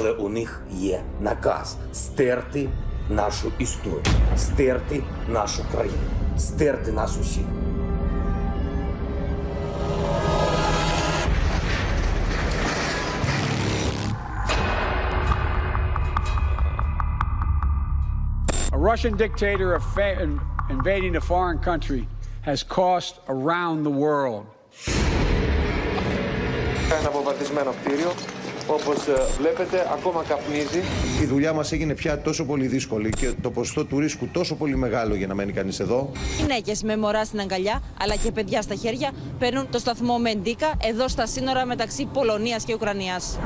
але у них є наказ стерти нашу історію, стерти нашу країну, стерти нас усіх. A Russian dictator of fa- in- invading a foreign country has cost around the world. Ένα βομβαρδισμένο κτίριο. Όπως ε, βλέπετε, ακόμα καπνίζει. Η δουλειά μας έγινε πια τόσο πολύ δύσκολη και το ποσοστό του ρίσκου τόσο πολύ μεγάλο για να μένει κανείς εδώ. Γυναίκε με μωρά στην αγκαλιά, αλλά και παιδιά στα χέρια, παίρνουν το σταθμό Μεντίκα εδώ στα σύνορα μεταξύ Πολωνίας και Ουκρανίας.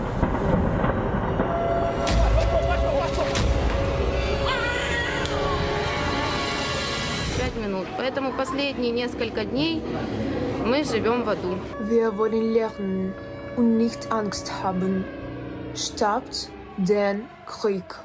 Пять минут. Поэтому последние несколько дней мы живем в аду. Und nicht Angst haben. Stoppt den Krieg.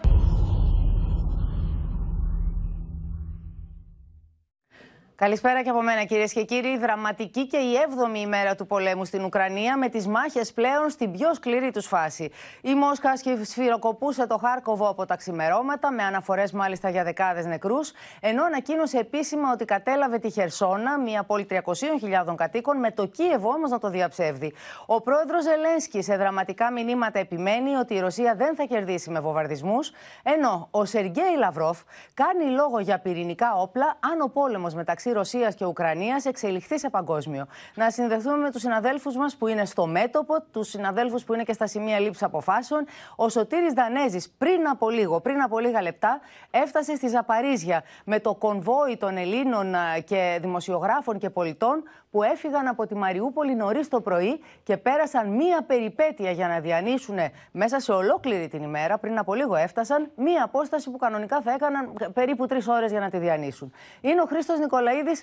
Καλησπέρα και από μένα κυρίες και κύριοι. Δραματική και η 7η ημέρα του πολέμου στην Ουκρανία με τις μάχες πλέον στην πιο σκληρή τους φάση. Η Μόσχα σφυροκοπούσε το Χάρκοβο από τα ξημερώματα, με αναφορές μάλιστα για δεκάδες νεκρούς, ενώ ανακοίνωσε επίσημα ότι κατέλαβε τη Χερσόνα, μια πόλη 300.000 κατοίκων, με το Κίεβο όμως να το διαψεύδει. Ο πρόεδρος Ζελένσκι σε δραματικά μηνύματα επιμένει ότι η Ρωσία δεν θα κερδίσει με βομβαρδισμούς, ενώ ο Σεργέη Λαυρόφ κάνει λόγο για πυρηνικά όπλα αν ο πόλεμος μεταξύ Ρωσίας και Ουκρανίας εξελιχθεί σε παγκόσμιο. Να συνδεθούμε με τους συναδέλφους μας που είναι στο μέτωπο, τους συναδέλφους που είναι και στα σημεία λήψης αποφάσεων. Ο Σωτήρης Δανέζης πριν από λίγο, πριν από λίγα λεπτά, έφτασε στη Ζαπαρίζια με το κονβόι των Ελλήνων α, και δημοσιογράφων και πολιτών που έφυγαν από τη Μαριούπολη νωρίς το πρωί και πέρασαν μία περιπέτεια για να διανύσουν μέσα σε ολόκληρη την ημέρα. Πριν από λίγο έφτασαν μία απόσταση που κανονικά θα έκαναν περίπου τρεις ώρες για να τη διανύσουν. Είναι ο Χρήστος Νικολαίδης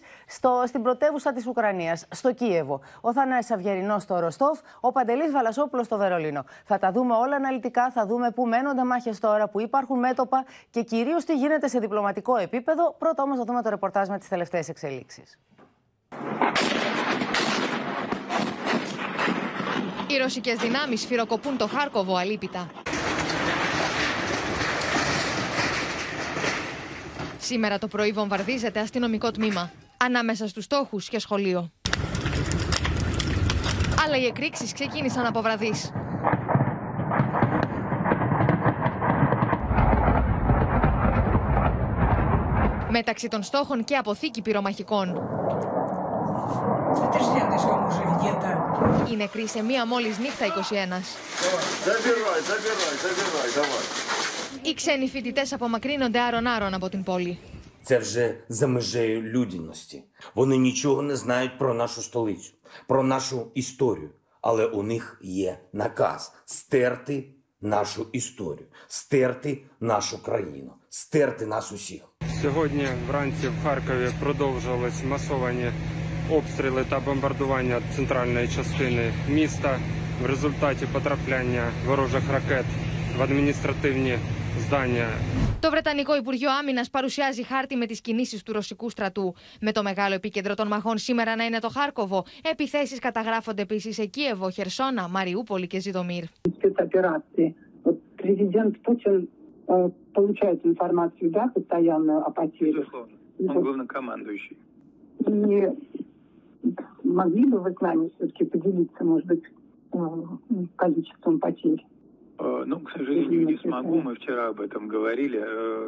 στην πρωτεύουσα της Ουκρανίας, στο Κίεβο. Ο Θανάη Αυγερινός στο Ροστόφ, ο Παντελής Βαλασόπουλος στο Βερολίνο. Θα τα δούμε όλα αναλυτικά, θα δούμε πού μένονται μάχες τώρα, που υπάρχουν μέτωπα και κυρίως τι γίνεται σε διπλωματικό επίπεδο. Πρώτα όμως θα δούμε το ρεπορτάζ με τις τελευταίες εξελίξεις. Οι ρωσικές δυνάμεις φυροκοπούν το Χάρκοβο αλίπητα. Σήμερα το πρωί βομβαρδίζεται αστυνομικό τμήμα. Ανάμεσα στους στόχους και σχολείο. Αλλά οι εκρήξεις ξεκίνησαν από βραδείς. Μεταξύ των στόχων και αποθήκη πυρομαχικών. Οι νεκροί σε μία μόλις νύχτα 21. Οι ξένοι φοιτητέ απομακρύνονται άρον-άρον από την πόλη. Це вже за межею людяності. Вони нічого не знають про нашу столицю, про нашу історію. Але у них є наказ стерти нашу історію, стерти нашу країну, стерти нас усіх. Сьогодні вранці в Харкові продовжувались масовані обстріли та бомбардування центральної частини міста в результаті потрапляння ворожих ракет в адміністративні здання Το Βρετανικό Υπουργείο Άμυνα παρουσιάζει χάρτη με τι κινήσει του ρωσικού στρατού. Με το μεγάλο επίκεντρο των μαχών σήμερα να είναι το Χάρκοβο, επιθέσει καταγράφονται επίση σε Κίεβο, Χερσόνα, Μαριούπολη και Ζητομίρ. спецоперации. Вот президент Путин э, получает информацию, да, постоянную о потерях. Он главнокомандующий. И могли бы вы с нами все-таки поделиться, может быть, э, количеством потерь? Э, Ну, к сожалению, не смогу. Мы вчера об этом говорили.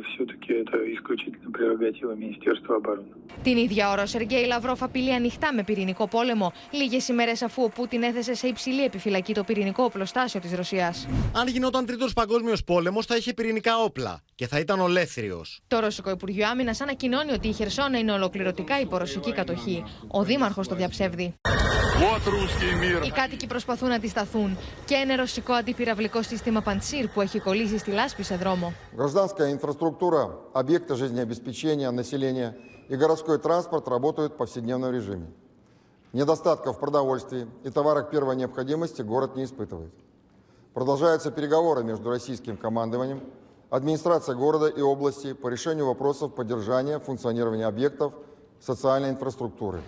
Все-таки это исключительно прерогатива Министерства обороны. Την ίδια ώρα, ο Σεργέη Λαυρόφ απειλεί ανοιχτά με πυρηνικό πόλεμο, λίγε ημέρε αφού ο Πούτιν έθεσε σε υψηλή επιφυλακή το πυρηνικό οπλοστάσιο τη Ρωσία. Αν γινόταν τρίτο παγκόσμιο πόλεμο, θα είχε πυρηνικά όπλα και θα ήταν ολέθριο. Το Ρωσικό Υπουργείο Άμυνα ανακοινώνει ότι η Χερσόνα είναι ολοκληρωτικά υπορωσική κατοχή. Ο Δήμαρχο το διαψεύδει. Οι κάτοικοι προσπαθούν να αντισταθούν και ένα ρωσικό αντιπυραυλικό σύστημα Παντσίρ που έχει κολλήσει στη λάσπη σε δρόμο. Гражданская инфраструктура, объекты жизнеобеспечения населения и городской транспорт работают в повседневном режиме. Недостатков в продовольствии и товарах первой необходимости город не испытывает. Продолжаются переговоры между российским командованием, администрацией города и области по решению вопросов поддержания функционирования объектов социальной инфраструктуры.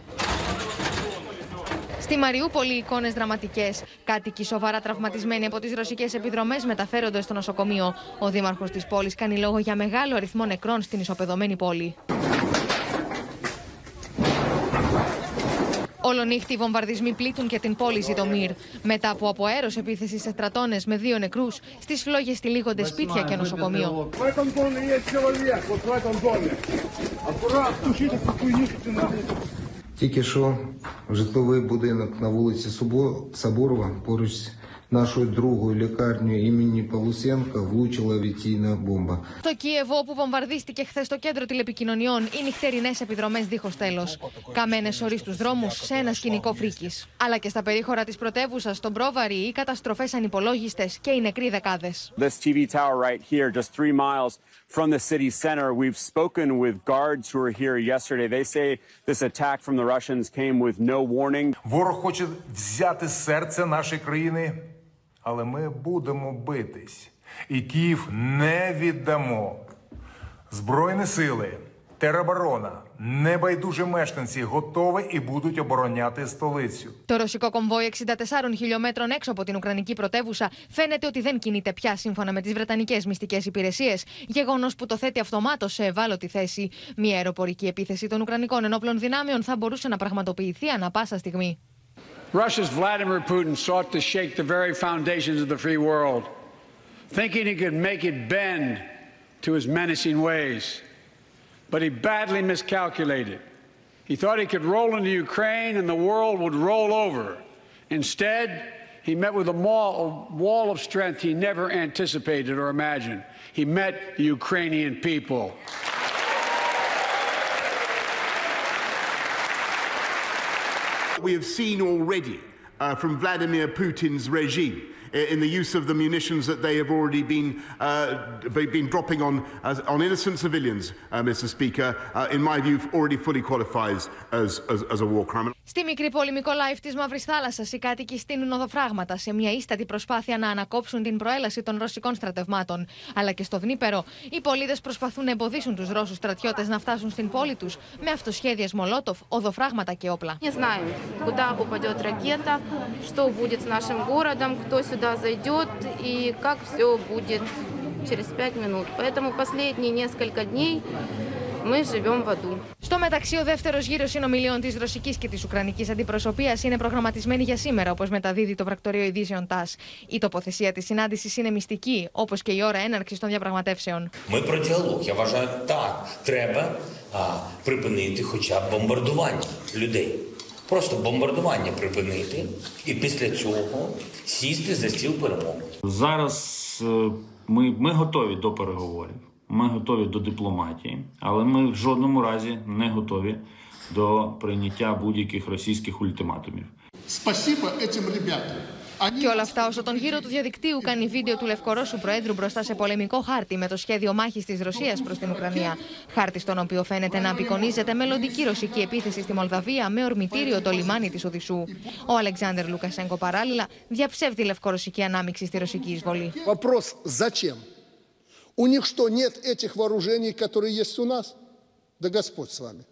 Στη Μαριούπολη, εικόνες δραματικές. Κάτοικοι σοβαρά τραυματισμένοι από τις ρωσικές επιδρομές μεταφέρονται στο νοσοκομείο. Ο δήμαρχος της πόλης κάνει λόγο για μεγάλο αριθμό νεκρών στην ισοπεδωμένη πόλη. Ολονύχτη οι βομβαρδισμοί πλήττουν και την πόλη Ζητομήρ. Μετά από αποέρωση επίθεση σε στρατώνες με δύο νεκρούς, στις φλόγες τυλίγονται σπίτια και νοσοκομείο. Тільки що житловий будинок на вулиці Собо- Соборова поруч з нашою другою лікарнею імені Павлусенка влучила авіаційна бомба. Στο Κίεβο, όπου βομβαρδίστηκε χθε το κέντρο τηλεπικοινωνιών, οι νυχτερινέ επιδρομέ δίχω τέλο. Καμένε ορί στου δρόμου σε ένα σκηνικό φρίκη. Αλλά και στα περίχωρα τη πρωτεύουσα, στον Πρόβαρη, οι καταστροφέ ανυπολόγιστε και οι νεκροί δεκάδε. This TV tower right here, just three miles from the city center. We've spoken with guards who were here yesterday. They say this attack from the Russians came with no warning. Ворог хоче взяти серце нашої країни, але ми будемо битись. І Київ не віддамо. Збройні сили, тероборона, небайдужі мешканці готові і будуть обороняти столицю. Το ρωσικό κομβόι 64 χιλιόμετρων έξω από την Ουκρανική πρωτεύουσα φαίνεται ότι δεν κινείται πια σύμφωνα με τι Βρετανικέ μυστικέ υπηρεσίε, γεγονό που το θέτει αυτομάτω σε ευάλωτη θέση. Μια αεροπορική επίθεση των Ουκρανικών ενόπλων δυνάμεων θα μπορούσε να πραγματοποιηθεί ανα πάσα στιγμή. Russia's Vladimir Putin sought to shake the very foundations of the free world, thinking he could make it bend to his menacing ways. But he badly miscalculated. He thought he could roll into Ukraine and the world would roll over. Instead, he met with a wall, of strength he never anticipated or imagined. He met the Ukrainian people. We have seen already uh, from Vladimir Putin's regime Στη μικρή πολεμικό live της Μαύρης Θάλασσας, οι κάτοικοι στείλουν οδοφράγματα σε μια ίστατη προσπάθεια να ανακόψουν την προέλαση των ρωσικών στρατευμάτων. Αλλά και στο Δνήπερο, οι πολίτες προσπαθούν να εμποδίσουν τους Ρώσους στρατιώτες να φτάσουν στην πόλη τους με αυτοσχέδιες Μολότοφ, οδοφράγματα και όπλα сюда зайдет и как все будет через пять минут. Поэтому последние несколько дней мы живем в аду. Στο μεταξύ, ο δεύτερο γύρο συνομιλίων τη ρωσική και τη ουκρανική αντιπροσωπεία είναι προγραμματισμένη για σήμερα, όπω μεταδίδει το πρακτορείο ειδήσεων ΤΑΣ. Η τοποθεσία τη συνάντηση είναι μυστική, όπω και η ώρα έναρξη των διαπραγματεύσεων. Ми про діалог. Я вважаю, так, треба а, припинити хоча б бомбардування людей. Просто бомбардування припинити і після цього сісти за стіл перемог. Зараз е, ми, ми готові до переговорів, ми готові до дипломатії, але ми в жодному разі не готові до прийняття будь-яких російських ультиматумів. Спасибо цим ребятам. Και όλα αυτά όσο τον γύρο του διαδικτύου κάνει βίντεο του Λευκορώσου Προέδρου μπροστά σε πολεμικό χάρτη με το σχέδιο μάχη τη Ρωσία προ την Ουκρανία. Χάρτη στον οποίο φαίνεται να απεικονίζεται μελλοντική ρωσική επίθεση στη Μολδαβία με ορμητήριο το λιμάνι τη Οδυσσού. Ο Αλεξάνδρ Λουκασέγκο παράλληλα διαψεύδει λευκορωσική ανάμειξη στη ρωσική εισβολή. Вопрос, зачем? У них что, нет этих вооружений, которые есть у нас? Да Господь с вами.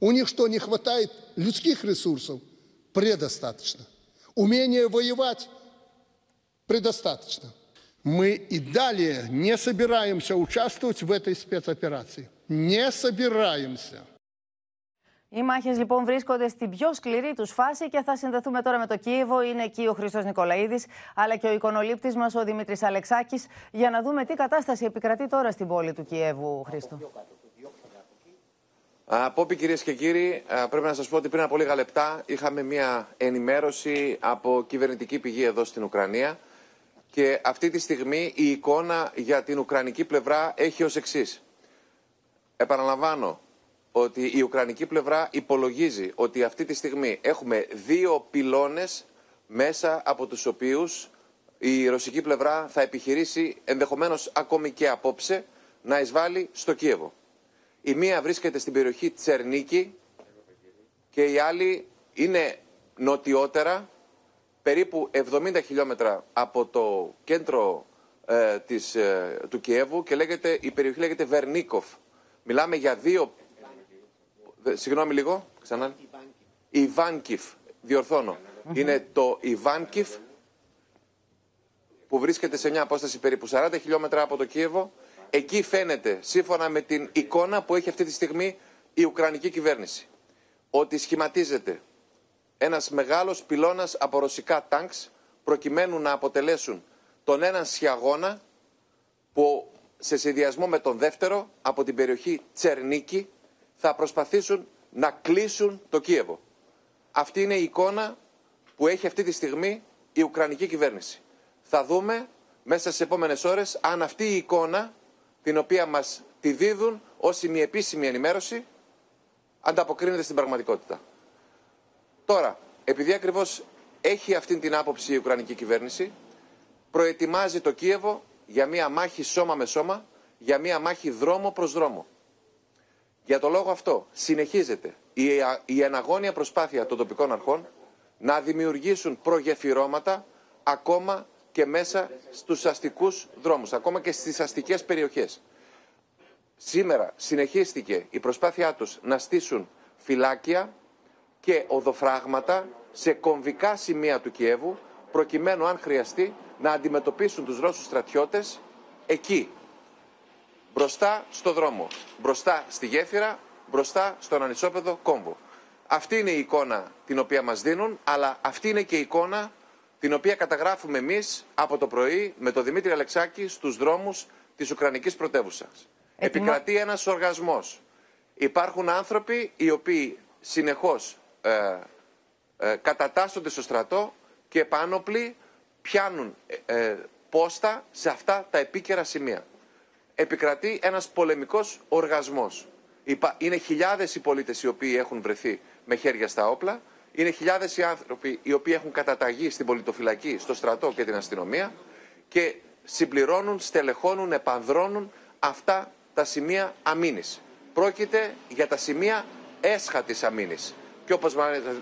У них что, не хватает людских ресурсов? Предостаточно. Умение воевать? Предостаточно. Мы и далее не собираемся участвовать в этой спецоперации. Не собираемся. Οι μάχε λοιπόν βρίσκονται στην πιο σκληρή του φάση και θα συνδεθούμε τώρα με το Κίεβο. Είναι εκεί ο Χρήστο Νικολαίδη, αλλά και ο εικονολήπτη μα, ο Δημήτρη Αλεξάκη, για να δούμε τι κατάσταση επικρατεί τώρα στην πόλη του Κιέβου, Χρήστο. Πόπι κυρίες και κύριοι, α, πρέπει να σας πω ότι πριν από λίγα λεπτά είχαμε μια ενημέρωση από κυβερνητική πηγή εδώ στην Ουκρανία και αυτή τη στιγμή η εικόνα για την Ουκρανική πλευρά έχει ως εξής. Επαναλαμβάνω ότι η Ουκρανική πλευρά υπολογίζει ότι αυτή τη στιγμή έχουμε δύο πυλώνες μέσα από τους οποίους η ρωσική πλευρά θα επιχειρήσει ενδεχομένως ακόμη και απόψε να εισβάλλει στο Κίεβο. Η μία βρίσκεται στην περιοχή Τσερνίκη και η άλλη είναι νοτιότερα, περίπου 70 χιλιόμετρα από το κέντρο ε, της, ε, του Κιέβου και λέγεται, η περιοχή λέγεται Βερνίκοφ. Μιλάμε για δύο... Δε- Συγγνώμη λίγο, ξανά. Ιβάνκιφ, διορθώνω. Είναι το Ιβάνκιφ που βρίσκεται σε μια απόσταση περίπου 40 χιλιόμετρα από το Κίεβο. Εκεί φαίνεται, σύμφωνα με την εικόνα που έχει αυτή τη στιγμή η Ουκρανική κυβέρνηση, ότι σχηματίζεται ένας μεγάλος πυλώνας από ρωσικά τάγκς προκειμένου να αποτελέσουν τον έναν σιαγώνα που σε συνδυασμό με τον δεύτερο από την περιοχή Τσερνίκη θα προσπαθήσουν να κλείσουν το Κίεβο. Αυτή είναι η εικόνα που έχει αυτή τη στιγμή η Ουκρανική κυβέρνηση. Θα δούμε μέσα στις επόμενες ώρες αν αυτή η εικόνα την οποία μας τη δίδουν ως ημιεπίσημη ενημέρωση ανταποκρίνεται στην πραγματικότητα. Τώρα, επειδή ακριβώς έχει αυτή την άποψη η Ουκρανική κυβέρνηση, προετοιμάζει το Κίεβο για μια μάχη σώμα με σώμα, για μια μάχη δρόμο προς δρόμο. Για το λόγο αυτό συνεχίζεται η, η εναγώνια προσπάθεια των τοπικών αρχών να δημιουργήσουν προγεφυρώματα ακόμα και μέσα στους αστικούς δρόμους, ακόμα και στις αστικές περιοχές. Σήμερα συνεχίστηκε η προσπάθειά τους να στήσουν φυλάκια και οδοφράγματα σε κομβικά σημεία του Κιέβου, προκειμένου αν χρειαστεί να αντιμετωπίσουν τους Ρώσους στρατιώτες εκεί, μπροστά στο δρόμο, μπροστά στη γέφυρα, μπροστά στον ανισόπεδο κόμβο. Αυτή είναι η εικόνα την οποία μας δίνουν, αλλά αυτή είναι και η εικόνα την οποία καταγράφουμε εμείς από το πρωί με τον Δημήτρη Αλεξάκη στους δρόμους της Ουκρανικής πρωτεύουσας. Επικρατεί ένας οργασμός. Υπάρχουν άνθρωποι οι οποίοι συνεχώς ε, ε, κατατάσσονται στο στρατό και επάνωπλοι πιάνουν ε, ε, πόστα σε αυτά τα επίκαιρα σημεία. Επικρατεί ένας πολεμικός οργασμός. Είναι χιλιάδες οι πολίτες οι οποίοι έχουν βρεθεί με χέρια στα όπλα. Είναι χιλιάδες οι άνθρωποι οι οποίοι έχουν καταταγεί στην πολιτοφυλακή, στο στρατό και την αστυνομία και συμπληρώνουν, στελεχώνουν, επανδρώνουν αυτά τα σημεία αμήνης. Πρόκειται για τα σημεία έσχατης αμήνης. Και όπως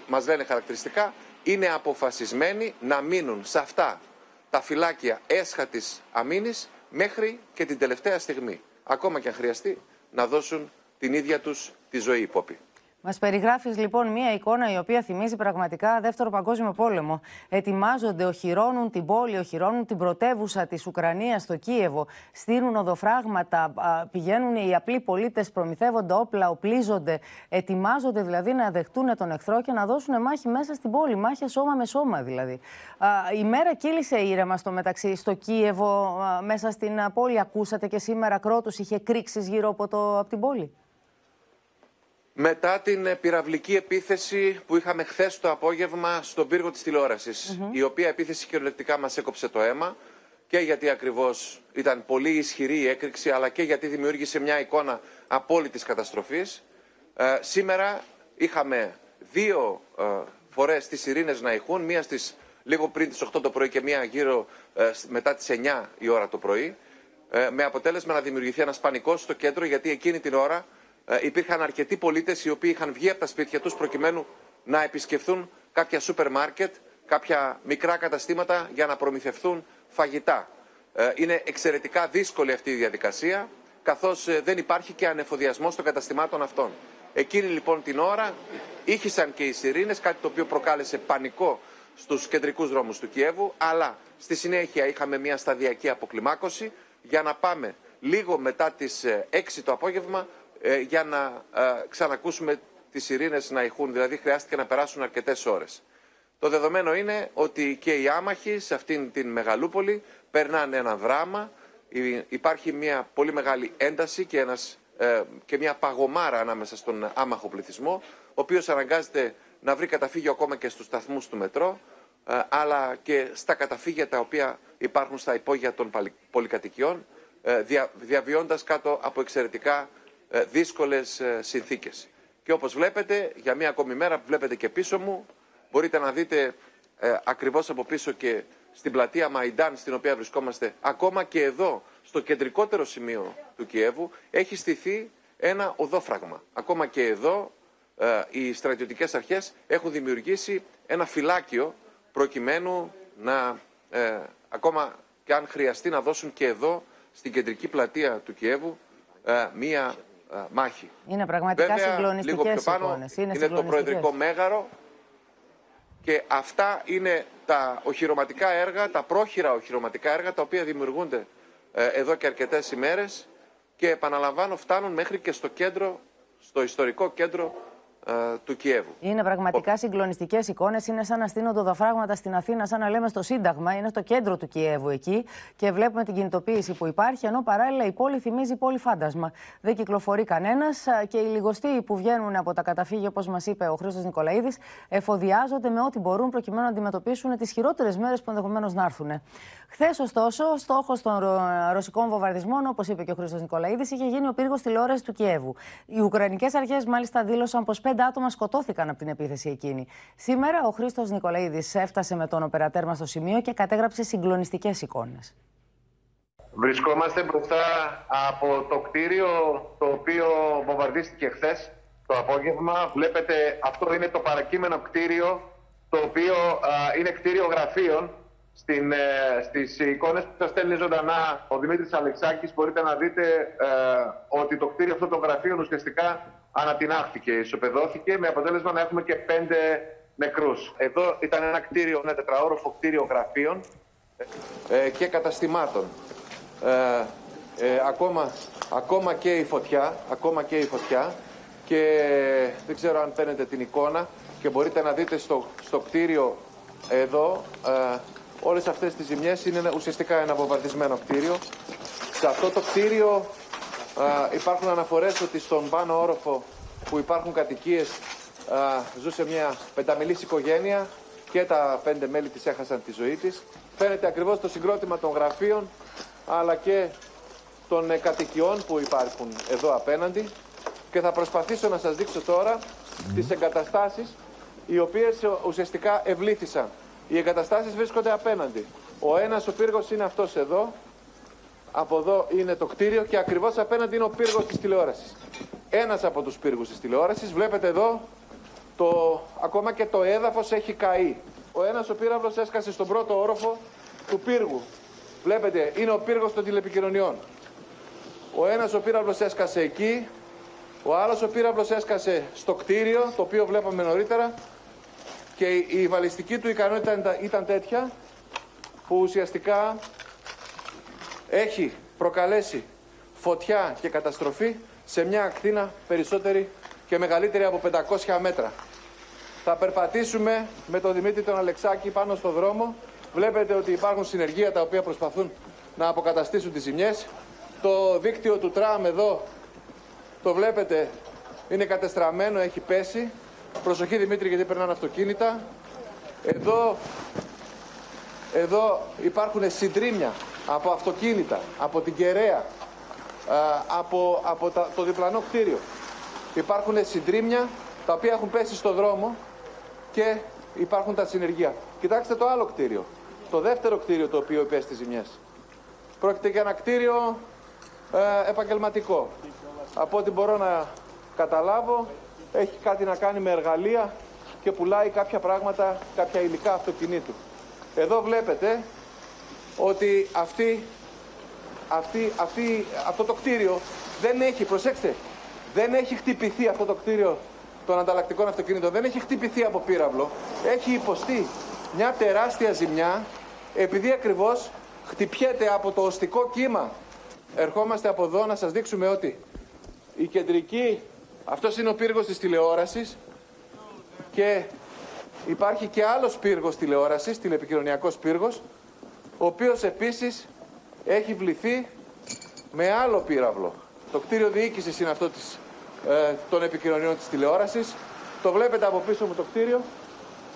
μας λένε χαρακτηριστικά, είναι αποφασισμένοι να μείνουν σε αυτά τα φυλάκια έσχατης αμήνης μέχρι και την τελευταία στιγμή. Ακόμα και αν χρειαστεί να δώσουν την ίδια τους τη ζωή υπόπη. Μας περιγράφεις λοιπόν μία εικόνα η οποία θυμίζει πραγματικά Δεύτερο Παγκόσμιο Πόλεμο. Ετοιμάζονται, οχυρώνουν την πόλη, οχυρώνουν την πρωτεύουσα της Ουκρανίας στο Κίεβο, στείλουν οδοφράγματα, πηγαίνουν οι απλοί πολίτες, προμηθεύονται όπλα, οπλίζονται. Ετοιμάζονται δηλαδή να δεχτούν τον εχθρό και να δώσουν μάχη μέσα στην πόλη. Μάχη σώμα με σώμα δηλαδή. Η μέρα κύλησε ήρεμα στο μεταξύ στο Κίεβο, μέσα στην πόλη. Ακούσατε και σήμερα κρότου, είχε κρίξει γύρω από, το, από την πόλη. Μετά την πυραυλική επίθεση που είχαμε χθες το απόγευμα στον πύργο της τηλεόρασης, η οποία επίθεση κυριολεκτικά μας έκοψε το αίμα και γιατί ακριβώς ήταν πολύ ισχυρή η έκρηξη, αλλά και γιατί δημιούργησε μια εικόνα απόλυτης καταστροφής. Ε, σήμερα είχαμε δύο ε, φορές τις ειρήνες να ηχούν, μία στις λίγο πριν τις 8 το πρωί και μία γύρω ε, μετά τις 9 η ώρα το πρωί, ε, με αποτέλεσμα να δημιουργηθεί ένας πανικός στο κέντρο, γιατί εκείνη την ώρα ε, υπήρχαν αρκετοί πολίτες οι οποίοι είχαν βγει από τα σπίτια τους προκειμένου να επισκεφθούν κάποια σούπερ μάρκετ, κάποια μικρά καταστήματα για να προμηθευτούν φαγητά. Ε, είναι εξαιρετικά δύσκολη αυτή η διαδικασία, καθώς ε, δεν υπάρχει και ανεφοδιασμός των καταστημάτων αυτών. Εκείνη λοιπόν την ώρα ήχησαν και οι σιρήνες, κάτι το οποίο προκάλεσε πανικό στους κεντρικούς δρόμους του Κιέβου, αλλά στη συνέχεια είχαμε μια σταδιακή αποκλιμάκωση για να πάμε λίγο μετά τις 6 το απόγευμα ε, για να ε, ξανακούσουμε τις ειρήνες να ηχούν. Δηλαδή χρειάστηκε να περάσουν αρκετές ώρες. Το δεδομένο είναι ότι και οι άμαχοι σε αυτήν την Μεγαλούπολη περνάνε ένα δράμα. Υπάρχει μια πολύ μεγάλη ένταση και, ένας, ε, και μια παγωμάρα ανάμεσα στον άμαχο πληθυσμό, ο οποίος αναγκάζεται να βρει καταφύγιο ακόμα και στους σταθμούς του μετρό, αλλά και στα καταφύγια τα οποία υπάρχουν στα υπόγεια των πολυκατοικιών, διαβιώντας κάτω από εξαιρετικά ε, δύσκολες ε, συνθήκες. Και όπως βλέπετε, για μία ακόμη μέρα που βλέπετε και πίσω μου, μπορείτε να δείτε ε, ακριβώς από πίσω και στην πλατεία Μαϊντάν στην οποία βρισκόμαστε, ακόμα και εδώ, στο κεντρικότερο σημείο του Κιέβου, έχει στηθεί ένα οδόφραγμα. Ακόμα και εδώ ε, οι στρατιωτικές αρχές έχουν δημιουργήσει ένα φυλάκιο προκειμένου να, ακόμα και αν χρειαστεί να δώσουν και εδώ, στην κεντρική πλατεία του Κιέβου, μία μάχη. Είναι πραγματικά συγκλονιστικές λίγο πιο πάνω, εικόνες. Είναι, είναι το Προεδρικό Μέγαρο Και αυτά είναι τα οχυρωματικά έργα, τα πρόχειρα οχυρωματικά έργα, τα οποία δημιουργούνται ε, εδώ και αρκετές ημέρες και επαναλαμβάνω φτάνουν μέχρι και στο κέντρο, στο ιστορικό κέντρο ε, του Κιέβου. Είναι πραγματικά συγκλονιστικές εικόνες. Είναι σαν να στείνονται οδοφράγματα στην Αθήνα, σαν να λέμε στο Σύνταγμα. Είναι στο κέντρο του Κιέβου εκεί και βλέπουμε την κινητοποίηση που υπάρχει, ενώ παράλληλα η πόλη θυμίζει πόλη φάντασμα. Δεν κυκλοφορεί κανένας και οι λιγοστοί που βγαίνουν από τα καταφύγια, όπως μας είπε ο Χρήστος Νικολαίδης, εφοδιάζονται με ό,τι μπορούν προκειμένου να αντιμετωπίσουν τις χειρότερες μέρες που ενδεχομένως να έρθουν. Χθες, ωστόσο, στόχος των ρο- ρωσικών βομβαρδισμών, όπως είπε και ο Χρήστος Νικολαίδης, είχε γίνει ο πύργος τηλεόρασης του Κιέβου. Οι Ουκρανικές αρχές μάλιστα δήλωσαν πως πέντε άτομα σκοτώθηκαν από την επίθεση εκείνη. Σήμερα ο Χρήστος Νικολαίδης έφτασε με τον οπερατέρ μας στο σημείο και κατέγραψε συγκλονιστικές εικόνες. Βρισκόμαστε μπροστά από το κτίριο το οποίο βομβαρδίστηκε χθες το απόγευμα. Βλέπετε αυτό είναι το παρακείμενο κτίριο το οποίο α, είναι κτίριο γραφείων. Στην, ε, στις εικόνες που σας στέλνει ζωντανά ο Δημήτρης Αλεξάκης μπορείτε να δείτε ε, ότι το κτίριο αυτό των γραφείων ουσιαστικά ανατινάχθηκε, ισοπεδώθηκε με αποτέλεσμα να έχουμε και πέντε νεκρούς. Εδώ ήταν ένα κτίριο, ένα τετραόροφο κτίριο γραφείων ε, και καταστημάτων. Ε, ε, ακόμα, ακόμα και η φωτιά, ακόμα και η φωτιά και δεν ξέρω αν παίρνετε την εικόνα και μπορείτε να δείτε στο, στο κτίριο εδώ ε, όλες αυτές τις ζημιές είναι ένα- ουσιαστικά ένα βομβαρδισμένο κτίριο. Σε αυτό το κτίριο ε, υπάρχουν αναφορές ότι στον πάνω όροφο που υπάρχουν κατοικίες ε, ζούσε μια πενταμελής οικογένεια και τα πέντε μέλη της έχασαν τη ζωή της. Φαίνεται ακριβώς το συγκρότημα των γραφείων αλλά και των ε, κατοικιών που υπάρχουν εδώ απέναντι και θα προσπαθήσω να σας δείξω τώρα τις εγκαταστάσεις οι οποίες ε, ουσιαστικά ευλήθησαν. Οι εγκαταστάσεις βρίσκονται απέναντι. Ο ένας ο πύργος είναι αυτός εδώ, από εδώ είναι το κτίριο και ακριβώς απέναντι είναι ο πύργος της τηλεόρασης. Ένας από τους πύργους της τηλεόρασης, βλέπετε εδώ, το, ακόμα και το έδαφος έχει καεί. Ο ένας ο πύραυλος έσκασε στον πρώτο όροφο του πύργου. Βλέπετε, είναι ο πύργος των τηλεπικοινωνιών. Ο ένας ο πύραυλος έσκασε εκεί, ο άλλος ο πύραυλος έσκασε στο κτίριο, το οποίο βλέπαμε νωρίτερα, και η, η βαλιστική του ικανότητα ήταν, ήταν τέτοια, που ουσιαστικά έχει προκαλέσει φωτιά και καταστροφή σε μια ακτίνα περισσότερη και μεγαλύτερη από 500 μέτρα. Θα περπατήσουμε με τον Δημήτρη τον Αλεξάκη πάνω στο δρόμο. Βλέπετε ότι υπάρχουν συνεργεία τα οποία προσπαθούν να αποκαταστήσουν τις ζημιές. Το δίκτυο του τραμ εδώ, το βλέπετε, είναι κατεστραμμένο, έχει πέσει. Προσοχή Δημήτρη γιατί περνάνε αυτοκίνητα. Εδώ, εδώ υπάρχουν συντρίμια από αυτοκίνητα, από την Κεραία, α, από, από τα- το διπλανό κτίριο. Υπάρχουν συντρίμια τα οποία έχουν πέσει στο δρόμο και υπάρχουν τα συνεργεία. Κοιτάξτε το άλλο κτίριο. Το δεύτερο κτίριο το οποίο υπέστη ζημιές. Πρόκειται για ένα κτίριο ε, επαγγελματικό. Από ό,τι μπορώ να καταλάβω, έχει κάτι να κάνει με εργαλεία και πουλάει κάποια πράγματα, κάποια υλικά αυτοκινήτου. Εδώ βλέπετε ότι αυτή, αυτή, αυτή, αυτό το κτίριο δεν έχει, προσέξτε, δεν έχει χτυπηθεί αυτό το κτίριο των ανταλλακτικών αυτοκινήτων, δεν έχει χτυπηθεί από πύραυλο, έχει υποστεί μια τεράστια ζημιά επειδή ακριβώς χτυπιέται από το οστικό κύμα. Ερχόμαστε από εδώ να σας δείξουμε ότι η κεντρική, αυτός είναι ο πύργος της τηλεόρασης και υπάρχει και άλλος πύργος τηλεόρασης, τηλεπικοινωνιακός πύργος, ο οποίος επίσης έχει βληθεί με άλλο πύραυλο. Το κτίριο διοίκησης είναι αυτό της, ε, των επικοινωνιών της τηλεόρασης. Το βλέπετε από πίσω μου το κτίριο,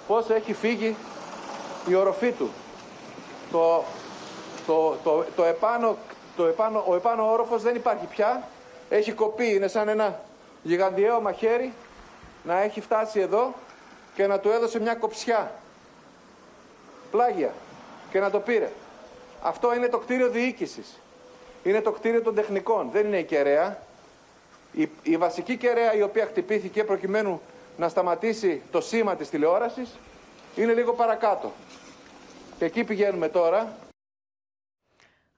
πώς έχει φύγει η οροφή του. Το, το, το, το, επάνω, το επάνω, ο επάνω όροφος δεν υπάρχει πια, έχει κοπεί, είναι σαν ένα γιγαντιαίο μαχαίρι να έχει φτάσει εδώ και να του έδωσε μια κοψιά. Πλάγια. Και να το πήρε. Αυτό είναι το κτίριο διοίκησης. Είναι το κτίριο των τεχνικών. Δεν είναι η κεραία. Η, η βασική κεραία η οποία χτυπήθηκε προκειμένου να σταματήσει το σήμα της τηλεόρασης είναι λίγο παρακάτω. Και εκεί πηγαίνουμε τώρα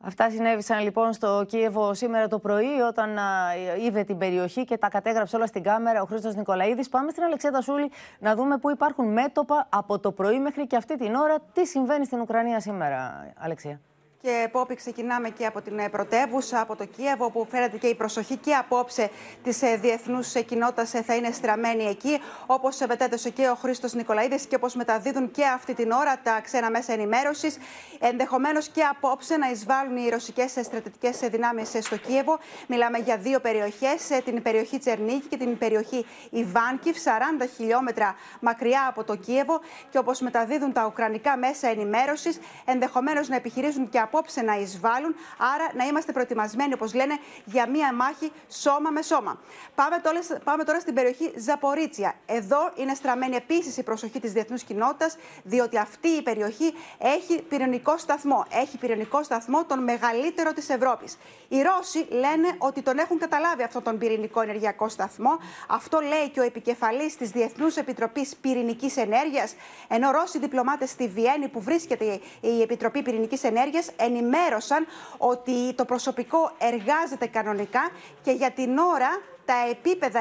Αυτά συνέβησαν λοιπόν στο Κίεβο σήμερα το πρωί, όταν α, είδε την περιοχή και τα κατέγραψε όλα στην κάμερα ο Χρήστος Νικολαίδης. Πάμε στην Αλεξία Τασούλη να δούμε πού υπάρχουν μέτωπα από το πρωί μέχρι και αυτή την ώρα. Τι συμβαίνει στην Ουκρανία σήμερα, Αλεξία; Και Πόπη, ξεκινάμε και από την πρωτεύουσα, από το Κίεβο, όπου φέρεται και η προσοχή και απόψε της διεθνούς κοινότητας θα είναι στραμμένη εκεί. Όπως μετέδωσε και ο Χρήστος Νικολαίδης και όπως μεταδίδουν και αυτή την ώρα τα ξένα μέσα ενημέρωσης. Ενδεχομένως και απόψε να εισβάλλουν οι ρωσικές στρατιωτικές δυνάμεις στο Κίεβο. Μιλάμε για δύο περιοχές, την περιοχή Τσερνίκη και την περιοχή Ιβάνκιβ, 40 χιλιόμετρα μακριά από το Κίεβο. Και όπως μεταδίδουν τα ουκρανικά μέσα ενημέρωσης, ενδεχομένως να επιχειρήσουν και απόψε να εισβάλλουν. Άρα να είμαστε προετοιμασμένοι, όπως λένε, για μία μάχη σώμα με σώμα. Πάμε τώρα, πάμε τώρα στην περιοχή Ζαπορίτσια. Εδώ είναι στραμμένη επίσης η προσοχή της διεθνούς κοινότητας, διότι αυτή η περιοχή έχει πυρηνικό σταθμό. Έχει πυρηνικό σταθμό τον μεγαλύτερο της Ευρώπης. Οι Ρώσοι λένε ότι τον έχουν καταλάβει αυτόν τον πυρηνικό ενεργειακό σταθμό. Αυτό λέει και ο επικεφαλής της Διεθνούς Επιτροπής Πυρηνικής Ενέργειας. Ενώ Ρώσοι διπλωμάτες στη Βιέννη, που βρίσκεται η Επιτροπή Πυρηνικής Ενέργειας, ενημέρωσαν ότι το προσωπικό εργάζεται κανονικά και για την ώρα τα επίπεδα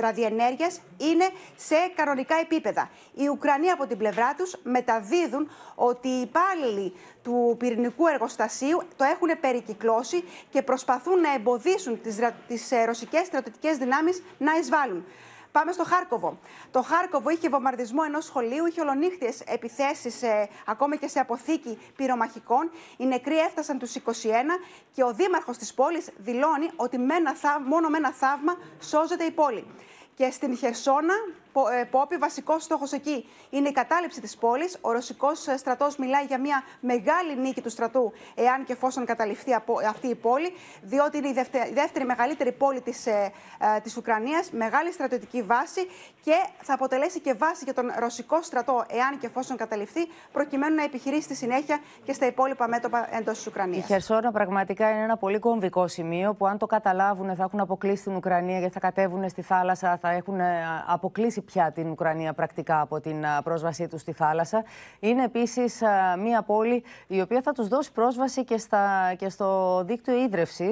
ραδιενέργειας είναι σε κανονικά επίπεδα. Οι Ουκρανοί από την πλευρά τους μεταδίδουν ότι οι υπάλληλοι του πυρηνικού εργοστασίου το έχουν περικυκλώσει και προσπαθούν να εμποδίσουν τις, τις ε, ρωσικές στρατιωτικές δυνάμεις να εισβάλλουν. Πάμε στο Χάρκοβο. Το Χάρκοβο είχε βομβαρδισμό ενός σχολείου, είχε ολονύχτιες επιθέσεις ε, ακόμα και σε αποθήκη πυρομαχικών. Οι νεκροί έφτασαν τους 21 και ο δήμαρχος της πόλης δηλώνει ότι με ένα μόνο με ένα θαύμα σώζεται η πόλη. Και στην Χερσόνα, ε, Πόπη, βασικός στόχος εκεί είναι η κατάληψη της πόλης. Ο ρωσικός ε, στρατός μιλάει για μια μεγάλη νίκη του στρατού, εάν και εφόσον καταληφθεί αυτή η πόλη, διότι είναι η δεύτερη, η δεύτερη μεγαλύτερη πόλη της της ε, Ουκρανίας, μεγάλη στρατιωτική βάση και θα αποτελέσει και βάση για τον ρωσικό στρατό, εάν και εφόσον καταληφθεί, προκειμένου να επιχειρήσει στη συνέχεια και στα υπόλοιπα μέτωπα εντός της Ουκρανίας. Η Χερσόνα πραγματικά είναι ένα πολύ κομβικό σημείο που, αν το καταλάβουν, θα έχουν αποκλείσει την Ουκρανία γιατί θα κατέβουν στη θάλασσα, θα έχουν αποκλείσει πια την Ουκρανία πρακτικά από την πρόσβασή τους στη θάλασσα. Είναι επίσης μία πόλη η οποία θα τους δώσει πρόσβαση και, στα, και στο δίκτυο ίδρυυση,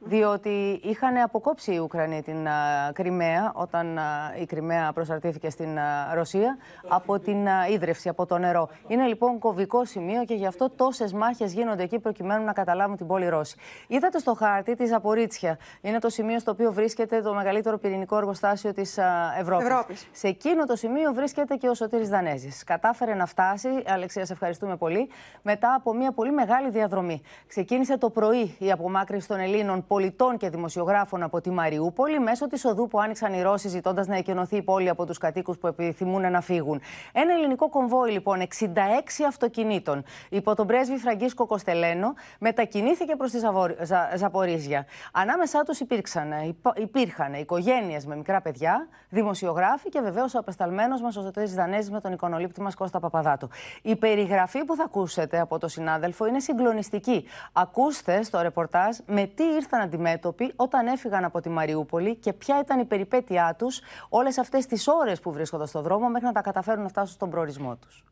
διότι είχαν αποκόψει οι Ουκρανοί την Κρυμαία όταν η Κρυμαία προσαρτήθηκε στην Ρωσία από την ίδρυυση, από το νερό. Είναι λοιπόν κομβικό σημείο και γι' αυτό τόσες μάχες γίνονται εκεί προκειμένου να καταλάβουν την πόλη Ρώση. Είδατε στο χάρτη τη Ζαπορίτσια. Είναι το σημείο στο οποίο βρίσκεται το μεγαλύτερο πυρηνικό εργοστάσιο της Ευρώπης. Σε εκείνο το σημείο βρίσκεται και ο Σωτήρης Δανέζης. Κατάφερε να φτάσει, Αλεξία, σε ευχαριστούμε πολύ, μετά από μια πολύ μεγάλη διαδρομή. Ξεκίνησε το πρωί η απομάκρυνση των Ελλήνων πολιτών και δημοσιογράφων από τη Μαριούπολη μέσω της οδού που άνοιξαν οι Ρώσοι ζητώντας να εκενωθεί η πόλη από τους κατοίκους που επιθυμούν να φύγουν. Ένα ελληνικό κομβόι, λοιπόν, 66 αυτοκινήτων υπό τον πρέσβη Φραγκίσκο Κοστελένο μετακινήθηκε προς τη Ζα... Ζαπορίζια. Ανάμεσά τους υπήρξαν, υπήρχαν οικογένειες με μικρά παιδιά, δημοσιογράφοι και βεβαίως ο απεσταλμένος μας, ο Ζωτήρη Δανέζης, με τον εικονολήπτη μας Κώστα Παπαδάτο. Η περιγραφή που θα ακούσετε από τον συνάδελφο είναι συγκλονιστική. Ακούστε στο ρεπορτάζ με τι ήρθαν αντιμέτωποι όταν έφυγαν από τη Μαριούπολη και ποια ήταν η περιπέτειά τους όλες αυτές τις ώρες που βρίσκονταν στο δρόμο μέχρι να τα καταφέρουν να φτάσουν στον προορισμό τους.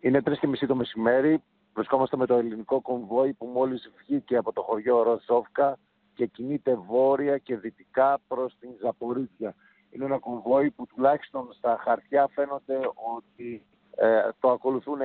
Είναι τρεις και μισή το μεσημέρι. Βρισκόμαστε με το ελληνικό κομβόι που μόλις βγήκε από το χωριό Ροζόφκα και κινείται βόρεια και δυτικά προς την Ζαπορίτια είναι ένα κομβόι που τουλάχιστον στα χαρτιά φαίνονται ότι ε, το ακολουθούν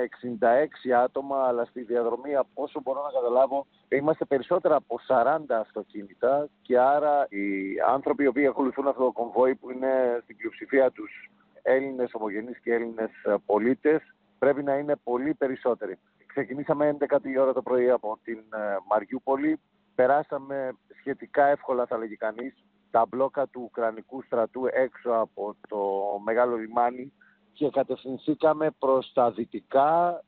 66 άτομα, αλλά στη διαδρομή, από όσο μπορώ να καταλάβω, είμαστε περισσότερα από 40 αυτοκίνητα και άρα οι άνθρωποι οι οποίοι ακολουθούν αυτό το κομβόι που είναι στην πλειοψηφία τους Έλληνες ομογενείς και Έλληνες πολίτες πρέπει να είναι πολύ περισσότεροι. Ξεκινήσαμε 11 η ώρα το πρωί από την ε, Μαριούπολη. Περάσαμε σχετικά εύκολα, θα λέγει κανείς, τα μπλόκα του Ουκρανικού στρατού έξω από το μεγάλο λιμάνι και κατευθυνθήκαμε προς τα δυτικά.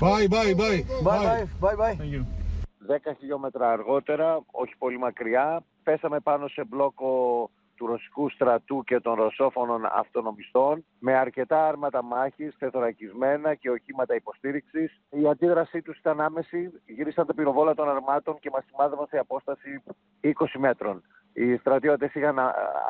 Bye, bye, bye. Bye, bye, bye. 10 χιλιόμετρα αργότερα, όχι πολύ μακριά, πέσαμε πάνω σε μπλόκο του ρωσικού στρατού και των ρωσόφωνων αυτονομιστών με αρκετά άρματα μάχης, τεθωρακισμένα και οχήματα υποστήριξης. Η αντίδρασή τους ήταν άμεση, γύρισαν τα πυροβόλα των αρμάτων και μας σημάδευαν σε απόσταση 20 μέτρων. Οι στρατιώτες είχαν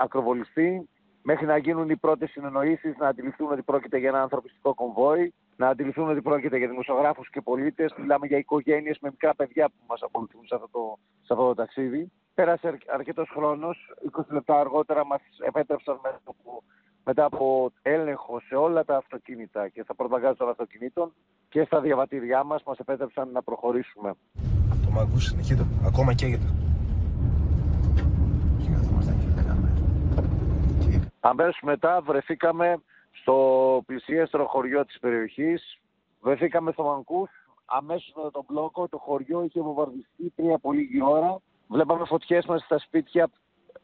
ακροβολιστεί μέχρι να γίνουν οι πρώτες συνεννοήσεις, να αντιληφθούν ότι πρόκειται για ένα ανθρωπιστικό κομβόι, να αντιληφθούν ότι πρόκειται για δημοσιογράφους και πολίτες. Μιλάμε για οικογένειες με μικρά παιδιά που μας ακολουθούν σε αυτό το, σε αυτό το ταξίδι. Πέρασε αρκετός χρόνος. 20 λεπτά αργότερα μας επέτρεψαν μετά από, μετά από έλεγχο σε όλα τα αυτοκίνητα και στα πρωταγκάζ των αυτοκινήτων και στα διαβατήριά μας, μας επέτρεψαν να προχωρήσουμε. Το μαγκούς συνεχίζει, ακόμα καίγεται. Αμέσως μετά βρεθήκαμε στο πλησιέστερο χωριό της περιοχής. Βρεθήκαμε στο Μανκούς. Αμέσως μετά τον μπλόκο το χωριό είχε βομβαρδιστεί πριν από λίγη ώρα. Βλέπαμε φωτιές μέσα στα σπίτια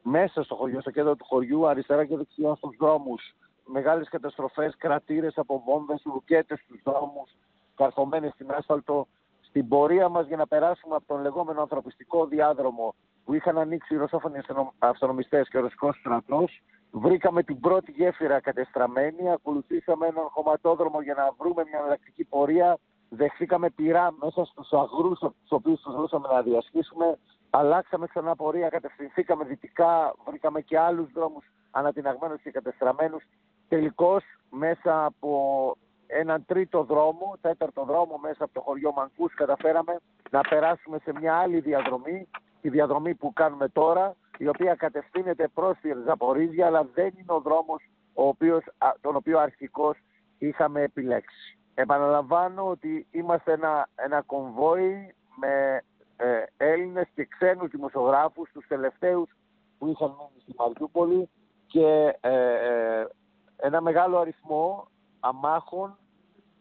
μέσα στο χωριό, στο κέντρο του χωριού, αριστερά και δεξιά στους δρόμους. Μεγάλες καταστροφές, κρατήρες από βόμβες, ρουκέτες στους δρόμους, καρφωμένες στην άσφαλτο. Στην πορεία μας για να περάσουμε από τον λεγόμενο ανθρωπιστικό διάδρομο που είχαν ανοίξει οι ρωσόφωνοι αυτονομιστές και ο ρωσικός στρατός, Βρήκαμε την πρώτη γέφυρα κατεστραμμένη, ακολουθήσαμε έναν χωματόδρομο για να βρούμε μια εναλλακτική πορεία. Δεχθήκαμε πυρά μέσα στους αγρούς του οποίους τους βρούσαμε να διασχίσουμε. Αλλάξαμε ξανά πορεία, κατευθυνθήκαμε δυτικά, βρήκαμε και άλλους δρόμους ανατιναγμένους και κατεστραμμένους. Τελικώς μέσα από έναν τρίτο δρόμο, τέταρτο δρόμο μέσα από το χωριό Μανκούς καταφέραμε να περάσουμε σε μια άλλη διαδρομή, τη διαδρομή που κάνουμε τώρα, η οποία κατευθύνεται προς τη Ζαπορίζια, αλλά δεν είναι ο δρόμος ο οποίος, τον οποίο αρχικώς είχαμε επιλέξει. Επαναλαμβάνω ότι είμαστε ένα, ένα κομβόι με ε, Έλληνες και ξένους δημοσιογράφους, τους τελευταίους που είχαν μείνει στη Μαριούπολη και ε, ε, ένα μεγάλο αριθμό αμάχων,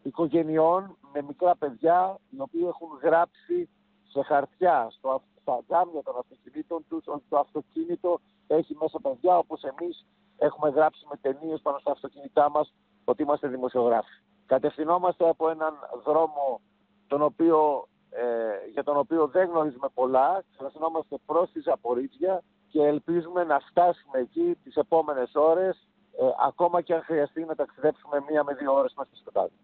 οικογενειών με μικρά παιδιά, οι οποίοι έχουν γράψει σε χαρτιά στο, στα τζάμια των αυτοκινήτων τους ότι το αυτοκίνητο έχει μέσα παιδιά όπως εμείς έχουμε γράψει με ταινίες πάνω στα αυτοκίνητά μας ότι είμαστε δημοσιογράφοι. Κατευθυνόμαστε από έναν δρόμο τον οποίο, ε, για τον οποίο δεν γνωρίζουμε πολλά, κατευθυνόμαστε προς τη Ζαπορίτια και ελπίζουμε να φτάσουμε εκεί τις επόμενες ώρες ε, ακόμα και αν χρειαστεί να ταξιδέψουμε μία με δύο ώρες μέσα στο σκοτάδι.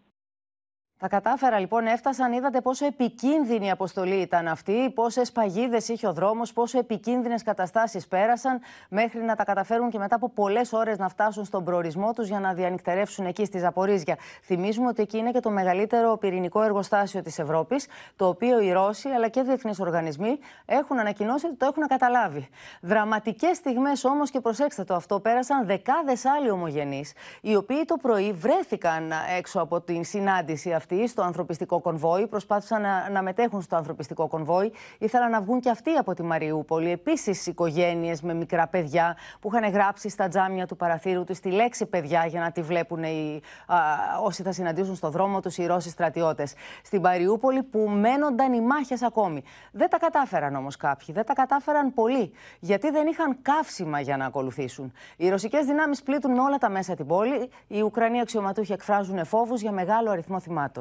Τα κατάφερα λοιπόν, έφτασαν, είδατε πόσο επικίνδυνη η αποστολή ήταν αυτή, πόσες παγίδες είχε ο δρόμος, πόσο επικίνδυνες καταστάσεις πέρασαν, μέχρι να τα καταφέρουν και μετά από πολλές ώρες να φτάσουν στον προορισμό τους για να διανυκτερεύσουν εκεί στη Ζαπορίζια. Θυμίζουμε ότι εκεί είναι και το μεγαλύτερο πυρηνικό εργοστάσιο της Ευρώπης, το οποίο οι Ρώσοι αλλά και διεθνείς οργανισμοί έχουν ανακοινώσει ότι το έχουν καταλάβει. Δραματικές στιγμές όμως, και προσέξτε το αυτό, πέρασαν δεκάδες άλλοι ομογενείς, οι οποίοι το πρωί βρέθηκαν έξω από την συνάντηση αυτή στο ανθρωπιστικό κονβόι, προσπάθησαν να, να μετέχουν στο ανθρωπιστικό κονβόι. Ήθελαν να βγουν και αυτοί από τη Μαριούπολη. Επίσης, οικογένειες με μικρά παιδιά που είχαν γράψει στα τζάμια του παραθύρου τους τη λέξη παιδιά για να τη βλέπουν οι, α, όσοι θα συναντήσουν στο δρόμο τους οι Ρώσοι στρατιώτες. Στην Μαριούπολη που μένονταν οι μάχες ακόμη. Δεν τα κατάφεραν όμως κάποιοι. Δεν τα κατάφεραν πολλοί. Γιατί δεν είχαν καύσιμα για να ακολουθήσουν. Οι ρωσικές δυνάμεις πλήττουν με όλα τα μέσα την πόλη. Οι Ουκρανοί αξιωματούχοι εκφράζουν φόβους για μεγάλο αριθμό θυμάτων.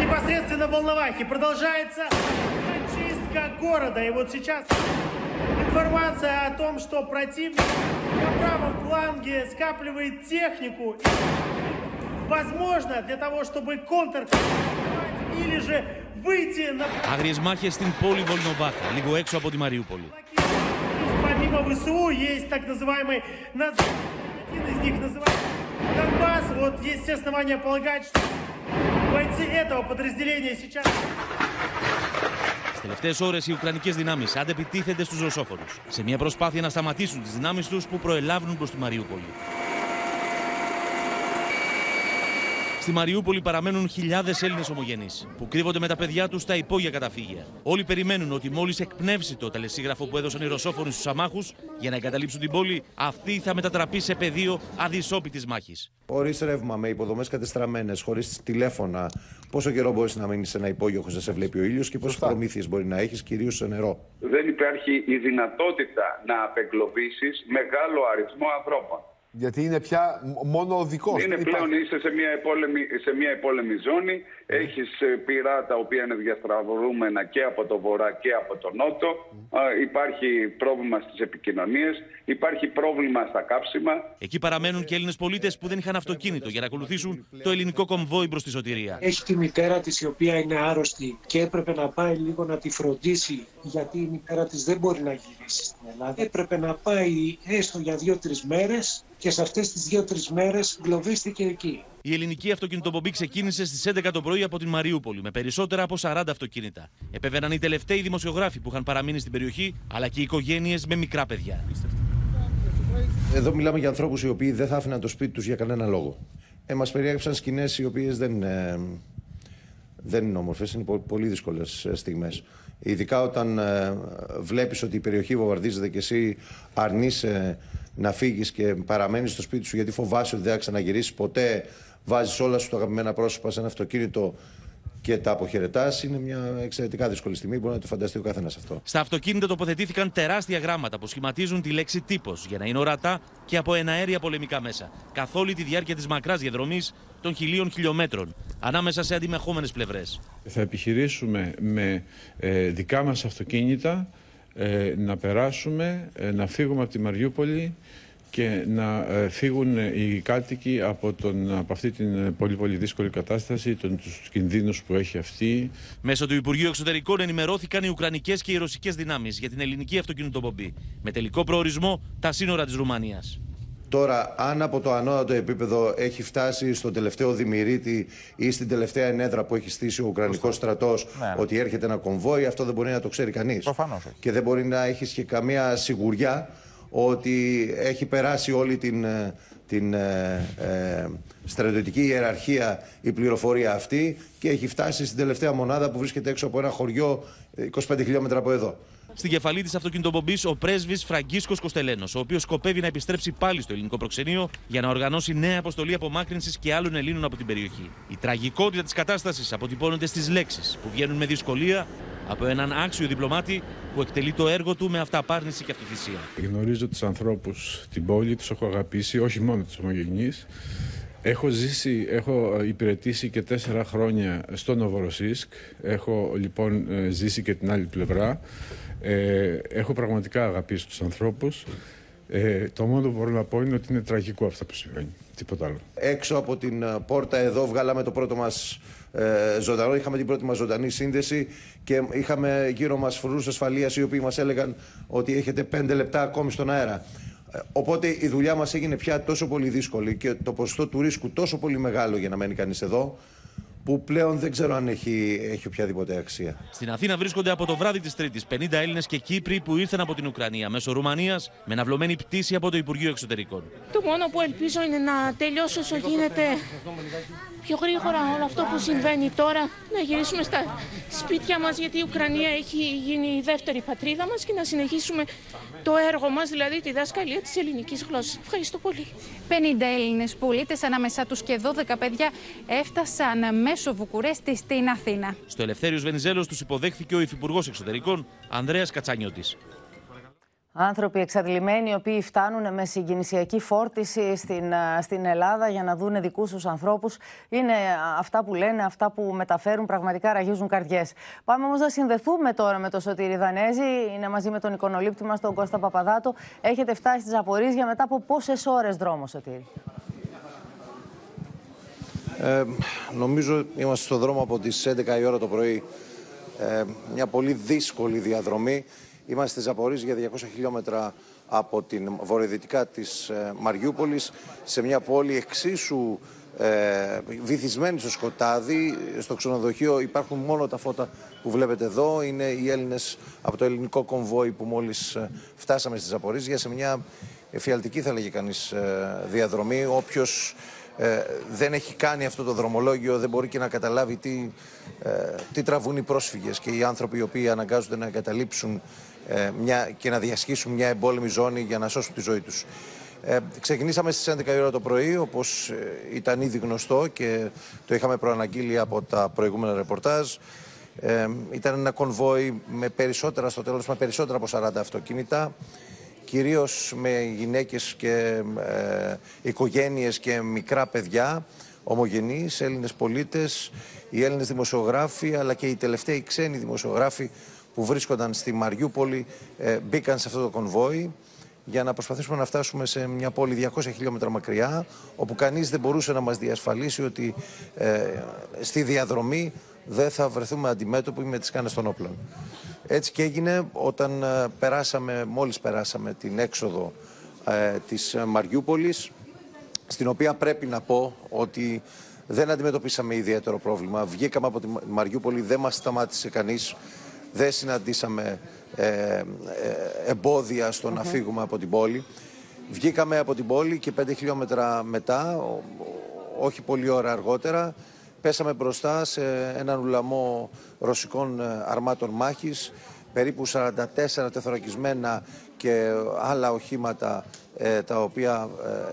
Непосредственно в Волновахе продолжается зачистка города. И вот сейчас информация о том, что противник на правом фланге скапливает технику. Возможно, для того, чтобы контр или же выйти на... Άγριες μάχες στην πόλη Βολνοβάχα, λίγο έξω από τη Μαριούπολη. Помимо ВСУ есть так называемый... Один из них называется Донбасс. Вот есть все основания полагать, что бойцы этого подразделения сейчас... Τι τελευταίε ώρε οι Ουκρανικέ δυνάμει αντεπιτίθενται στου Ρωσόφωνου σε μια προσπάθεια να σταματήσουν τι δυνάμει του που προελάβουν προ τη Μαριούπολη. Στη Μαριούπολη παραμένουν χιλιάδες Έλληνες ομογενείς που κρύβονται με τα παιδιά τους στα υπόγεια καταφύγια. Όλοι περιμένουν ότι μόλις εκπνεύσει το τελεσίγραφο που έδωσαν οι Ρωσόφωνοι στους αμάχους για να εγκαταλείψουν την πόλη, αυτή θα μετατραπεί σε πεδίο αδυσόπιτης μάχης. Χωρίς ρεύμα, με υποδομές κατεστραμμένες, χωρίς τηλέφωνα, πόσο καιρό μπορείς να μείνεις σε ένα υπόγειο χωρίς να σε βλέπει ο ήλιος και πόσες προμήθειες μπορεί να έχεις, κυρίως σε νερό. Δεν υπάρχει η δυνατότητα να απεγκλωβίσεις μεγάλο αριθμό ανθρώπων. Γιατί είναι πια μόνο οδικό. Είναι πλέον είσαι σε μια, επόλεμη, σε μια επόλεμη ζώνη έχεις ε, πυρά τα οποία είναι διαστραβολούμενα και από το βορρά και από το νότο, Α, υπάρχει πρόβλημα στις επικοινωνίες, υπάρχει πρόβλημα στα κάψιμα. Εκεί παραμένουν και Έλληνες πολίτες που δεν είχαν αυτοκίνητο για να ακολουθήσουν το ελληνικό κομβόι προ τη σωτηρία. Έχει τη μητέρα της η οποία είναι άρρωστη και έπρεπε να πάει λίγο να τη φροντίσει γιατί η μητέρα της δεν μπορεί να γυρίσει στην Ελλάδα. Έπρεπε να πάει έστω για δύο-τρεις μέρες και σε αυτές τις δύο-τρεις μέρες γκλωβίστηκε εκεί. Η ελληνική αυτοκινητοπομπή ξεκίνησε στις 11 το πρωί από την Μαριούπολη με περισσότερα από 40 αυτοκίνητα. Επέβαιναν οι τελευταίοι δημοσιογράφοι που είχαν παραμείνει στην περιοχή, αλλά και οι οικογένειες με μικρά παιδιά. Εδώ μιλάμε για ανθρώπους οι οποίοι δεν θα άφηναν το σπίτι τους για κανένα λόγο. Ε, Μας περιέγραψαν σκηνές οι οποίες δεν, ε, δεν είναι όμορφες, είναι πο- πολύ δύσκολες στιγμές. Ειδικά όταν ε, βλέπεις ότι η περιοχή βομβαρδίζεται και εσύ αρνείσαι να φύγεις και παραμένεις στο σπίτι σου γιατί φοβάσαι ότι δεν θα ξαναγυρίσεις ποτέ. Βάζεις όλα σου τα αγαπημένα πρόσωπα σε ένα αυτοκίνητο και τα αποχαιρετάς. Είναι μια εξαιρετικά δύσκολη στιγμή. Μπορεί να το φανταστεί ο καθένας αυτό. Στα αυτοκίνητα τοποθετήθηκαν τεράστια γράμματα που σχηματίζουν τη λέξη τύπος για να είναι ορατά και από εναέρια πολεμικά μέσα. Καθ' όλη τη διάρκεια της μακράς διαδρομής των χιλίων χιλιόμετρων ανάμεσα σε αντιμεχόμενες πλευρές. Θα επιχειρήσουμε με ε, δικά μας αυτοκίνητα ε, να περάσουμε, ε, να φύγουμε από τη Μαριούπολη και να ε, φύγουν οι κάτοικοι από, τον, από αυτή την ε, πολύ πολύ δύσκολη κατάσταση, τον, τους κινδύνους που έχει αυτή. Μέσω του Υπουργείου Εξωτερικών ενημερώθηκαν οι Ουκρανικές και οι Ρωσικές δυνάμεις για την ελληνική αυτοκινητοπομπή. Με τελικό προορισμό τα σύνορα της Ρουμανίας. Τώρα, αν από το ανώτατο επίπεδο έχει φτάσει στο τελευταίο δημηρίτη ή στην τελευταία ενέδρα που έχει στήσει ο Ουκρανικός στρατός Ναι. ότι έρχεται ένα κομβόι, αυτό δεν μπορεί να το ξέρει κανείς. Προφανώς όχι. Και δεν μπορεί να έχεις και καμία σιγουριά ότι έχει περάσει όλη την, ε, την ε, ε, στρατιωτική ιεραρχία η πληροφορία αυτή και έχει φτάσει στην τελευταία μονάδα που βρίσκεται έξω από ένα χωριό ε, 25 χιλιόμετρα από εδώ. Στην κεφαλή της αυτοκινητοπομπής ο πρέσβης Φραγκίσκος Κοστελένος, ο οποίος σκοπεύει να επιστρέψει πάλι στο ελληνικό προξενείο για να οργανώσει νέα αποστολή απομάκρυνσης και άλλων Ελλήνων από την περιοχή. Η τραγικότητα της κατάστασης αποτυπώνεται στις λέξεις που βγαίνουν με δυσκολία από έναν άξιο διπλωμάτη που εκτελεί το έργο του με αυταπάρνηση και αυτοθυσία. Γνωρίζω τους ανθρώπους, την πόλη, τους έχω αγαπήσει, όχι μόνο τους ομογενείς. Έχω ζήσει, έχω ε, υπηρετήσει και τέσσερα χρόνια στο Νοβοροσίσκ. Έχω λοιπόν ε, ζήσει και την άλλη πλευρά. Ε, έχω πραγματικά αγαπήσει τους ανθρώπους. Ε, το μόνο που μπορώ να πω είναι ότι είναι τραγικό αυτό που συμβαίνει. Τίποτα άλλο. Έξω από την ε, πόρτα εδώ βγάλαμε το πρώτο μας ε, ζωντανό, είχαμε την πρώτη μας ζωντανή σύνδεση και είχαμε γύρω μας φορούς ασφαλείας οι οποίοι μας έλεγαν ότι έχετε πέντε λεπτά ακόμη στον αέρα. Ε, Οπότε η δουλειά μας έγινε πια τόσο πολύ δύσκολη και το ποσοστό του ρίσκου τόσο πολύ μεγάλο για να μένει κανείς εδώ που πλέον δεν ξέρω αν έχει, έχει οποιαδήποτε αξία. Στην Αθήνα βρίσκονται από το βράδυ της Τρίτης 50 Έλληνες και Κύπροι που ήρθαν από την Ουκρανία μέσω Ρουμανίας με αναβλωμένη πτήση από το Υπουργείο Εξωτερικών. Το μόνο που ελπίζω είναι να τελειώσει όσο γίνεται πιο γρήγορα όλο αυτό που συμβαίνει τώρα, να γυρίσουμε στα σπίτια μας γιατί η Ουκρανία έχει γίνει η δεύτερη πατρίδα μας και να συνεχίσουμε το έργο μας, δηλαδή τη δάσκαλία της ελληνικής γλώσσας. Ευχαριστώ πολύ. 50 Έλληνες πολίτες, ανάμεσά τους και 12 παιδιά, έφτασαν μέσω Βουκουρέστη στην Αθήνα. Στο Ελευθέριος Βενιζέλος τους υποδέχθηκε ο Υφυπουργός Εξωτερικών Ανδρέας Κατσανιώτης. Άνθρωποι εξαντλημένοι, οι οποίοι φτάνουν με συγκινησιακή φόρτιση στην, α, στην Ελλάδα για να δούνε δικούς τους ανθρώπους. Είναι α, αυτά που λένε, αυτά που μεταφέρουν, πραγματικά ραγίζουν καρδιές. Πάμε όμως να συνδεθούμε τώρα με τον Σωτήρη Δανέζη. Είναι μαζί με τον εικονολήπτη μας, τον Κώστα Παπαδάτο. Έχετε φτάσει στη Ζαπορίζια μετά από πόσες ώρες δρόμο, Σωτήρη; Ε, νομίζω είμαστε στο δρόμο από τις 11 η ώρα το πρωί. Ε, μια πολύ δύσκολη διαδρομή. Είμαστε στη Ζαπορίζια 200 χιλιόμετρα από την βορειοδυτικά της ε, Μαριούπολης σε μια πόλη εξίσου ε, βυθισμένη στο σκοτάδι. Στο ξενοδοχείο υπάρχουν μόνο τα φώτα που βλέπετε εδώ. Είναι οι Έλληνες από το ελληνικό κομβόι που μόλις ε, φτάσαμε στη Ζαπορίζια σε μια εφιαλτική θα λέγει κανείς ε, διαδρομή. Όποιος ε, δεν έχει κάνει αυτό το δρομολόγιο δεν μπορεί και να καταλάβει τι, ε, τι τραβούν οι πρόσφυγες και οι άνθρωποι οι οποίοι αναγκάζονται να εγκαταλείψουν ε, μια, και να διασχίσουν μια εμπόλεμη ζώνη για να σώσουν τη ζωή τους. Ε, ξεκινήσαμε στις 11 η ώρα το πρωί, όπως ε, ήταν ήδη γνωστό και το είχαμε προαναγγείλει από τα προηγούμενα ρεπορτάζ. Ε, ήταν ένα κονβόι με περισσότερα, στο τέλος με περισσότερα από 40 αυτοκίνητα κυρίως με γυναίκες και ε, οικογένειες και μικρά παιδιά ομογενείς, Έλληνες πολίτες, οι Έλληνες δημοσιογράφοι αλλά και οι τελευταίοι ξένοι δημοσιογράφοι που βρίσκονταν στη Μαριούπολη ε, μπήκαν σε αυτό το κονβόι για να προσπαθήσουμε να φτάσουμε σε μια πόλη 200 χιλιόμετρα μακριά όπου κανείς δεν μπορούσε να μας διασφαλίσει ότι ε, στη διαδρομή δεν θα βρεθούμε αντιμέτωποι με τις κάνες των όπλων. Έτσι και έγινε όταν ε, περάσαμε, μόλις περάσαμε την έξοδο ε, της Μαριούπολης στην οποία πρέπει να πω ότι δεν αντιμετωπίσαμε ιδιαίτερο πρόβλημα. Βγήκαμε από τη Μαριούπολη, δεν μας σταμάτησε κανείς, δεν συναντήσαμε ε, ε, εμπόδια στο να φύγουμε από την πόλη. Βγήκαμε από την πόλη και πέντε χιλιόμετρα μετά, ο- ο- όχι πολλή ώρα αργότερα, πέσαμε μπροστά σε έναν ουλαμό ρωσικών ε, αρμάτων μάχης, περίπου 44 τεθωρακισμένα και άλλα οχήματα ε, τα οποία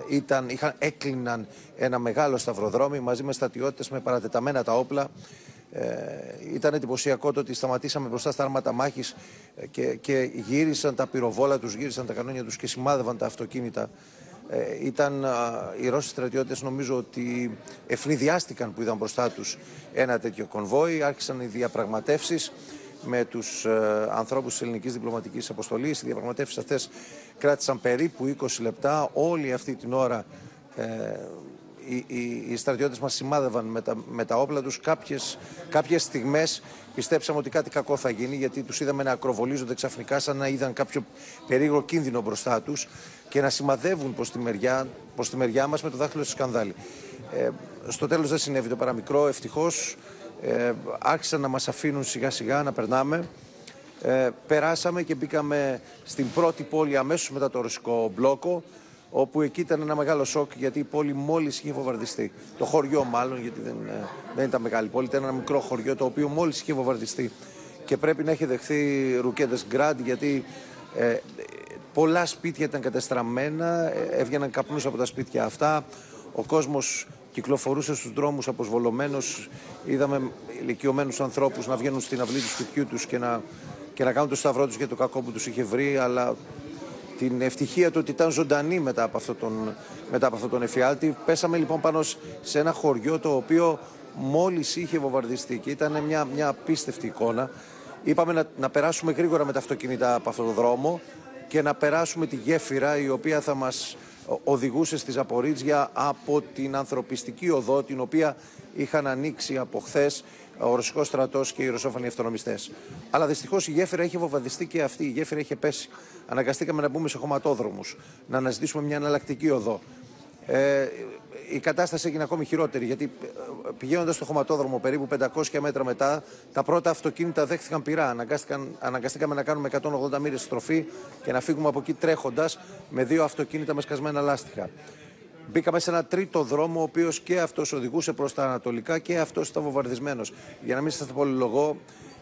ε, ήταν, είχαν, έκλειναν ένα μεγάλο σταυροδρόμι μαζί με στατιώτες με παρατεταμένα τα όπλα. Ε, ήταν εντυπωσιακό το ότι σταματήσαμε μπροστά στα άρματα μάχης ε, και, και γύρισαν τα πυροβόλα τους, γύρισαν τα κανόνια τους και σημάδευαν τα αυτοκίνητα. Ε, ήταν α, οι Ρώσοι στρατιώτες νομίζω ότι ευνηδιάστηκαν που είδαν μπροστά τους ένα τέτοιο κονβόι, άρχισαν οι διαπραγματεύσεις με τους ε, ανθρώπους της ελληνικής διπλωματικής αποστολής. Οι διαπραγματεύσεις αυτές κράτησαν περίπου 20 λεπτά. Όλη αυτή την ώρα ε, οι, οι, οι στρατιώτες μας σημάδευαν με τα, με τα όπλα τους. Κάποιες, κάποιες στιγμές πιστέψαμε ότι κάτι κακό θα γίνει γιατί τους είδαμε να ακροβολίζονται ξαφνικά σαν να είδαν κάποιο περίγρο κίνδυνο μπροστά τους και να σημαδεύουν προς τη μεριά, προς τη μεριά μας με το δάχτυλο στη σκανδάλη. Ε, στο τέλος δεν συνέβη το παραμικρό, ευτυχώς. Ε, άρχισαν να μας αφήνουν σιγά σιγά να περνάμε. Ε, περάσαμε και μπήκαμε στην πρώτη πόλη αμέσως μετά το ρωσικό μπλόκο όπου εκεί ήταν ένα μεγάλο σοκ γιατί η πόλη μόλις είχε βομβαρδιστεί. Το χωριό μάλλον γιατί δεν, ε, δεν ήταν μεγάλη πόλη, ήταν ένα μικρό χωριό το οποίο μόλις είχε βομβαρδιστεί. Και πρέπει να έχει δεχθεί ρουκέτες γκραντ γιατί ε, πολλά σπίτια ήταν κατεστραμμένα, ε, έβγαιναν καπνούς από τα σπίτια αυτά, ο κόσμος κυκλοφορούσε στους δρόμους αποσβολωμένος, είδαμε ηλικιωμένους ανθρώπους να βγαίνουν στην αυλή του σπιτιού τους και να, και να κάνουν το σταυρό τους για το κακό που τους είχε βρει, αλλά την ευτυχία του ότι ήταν ζωντανή μετά από αυτόν τον, μετά από αυτόν τον εφιάλτη. Πέσαμε λοιπόν πάνω σε ένα χωριό το οποίο μόλις είχε βομβαρδιστεί και ήταν μια, μια απίστευτη εικόνα. Είπαμε να, να περάσουμε γρήγορα με τα αυτοκίνητα από αυτόν τον δρόμο και να περάσουμε τη γέφυρα η οποία θα μας οδηγούσε στη Ζαπορίτζια από την ανθρωπιστική οδό την οποία είχαν ανοίξει από χθες ο Ρωσικός στρατός και οι Ρωσόφανοι αυτονομιστές. Αλλά δυστυχώς η γέφυρα είχε βομβαρδιστεί και αυτή, η γέφυρα είχε πέσει. Αναγκαστήκαμε να μπούμε σε χωματόδρομους, να αναζητήσουμε μια εναλλακτική οδό. Ε, η κατάσταση έγινε ακόμη χειρότερη γιατί πηγαίνοντας στο χωματόδρομο περίπου 500 μέτρα μετά, τα πρώτα αυτοκίνητα δέχτηκαν πειρά. Αναγκάστηκαν, αναγκαστήκαμε να κάνουμε 180 μοίρες στροφή και να φύγουμε από εκεί τρέχοντας με δύο αυτοκίνητα με σκασμένα λάστιχα. Μπήκαμε σε ένα τρίτο δρόμο, ο οποίος και αυτός οδηγούσε προς τα ανατολικά και αυτός ήταν βομβαρδισμένος. Για να μην σας πολυλογώ,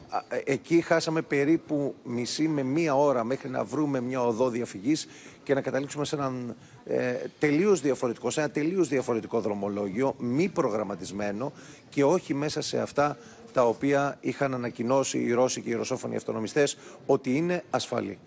α, ε, εκεί χάσαμε περίπου μισή με μία ώρα μέχρι να βρούμε μια οδό διαφυγής και να καταλήξουμε σε έναν ε, τελείως διαφορετικό, σε ένα τελείως διαφορετικό δρομολόγιο, μη προγραμματισμένο και όχι μέσα σε αυτά τα οποία είχαν ανακοινώσει οι Ρώσοι και οι Ρωσόφωνοι αυτονομιστές ότι είναι ασφαλή.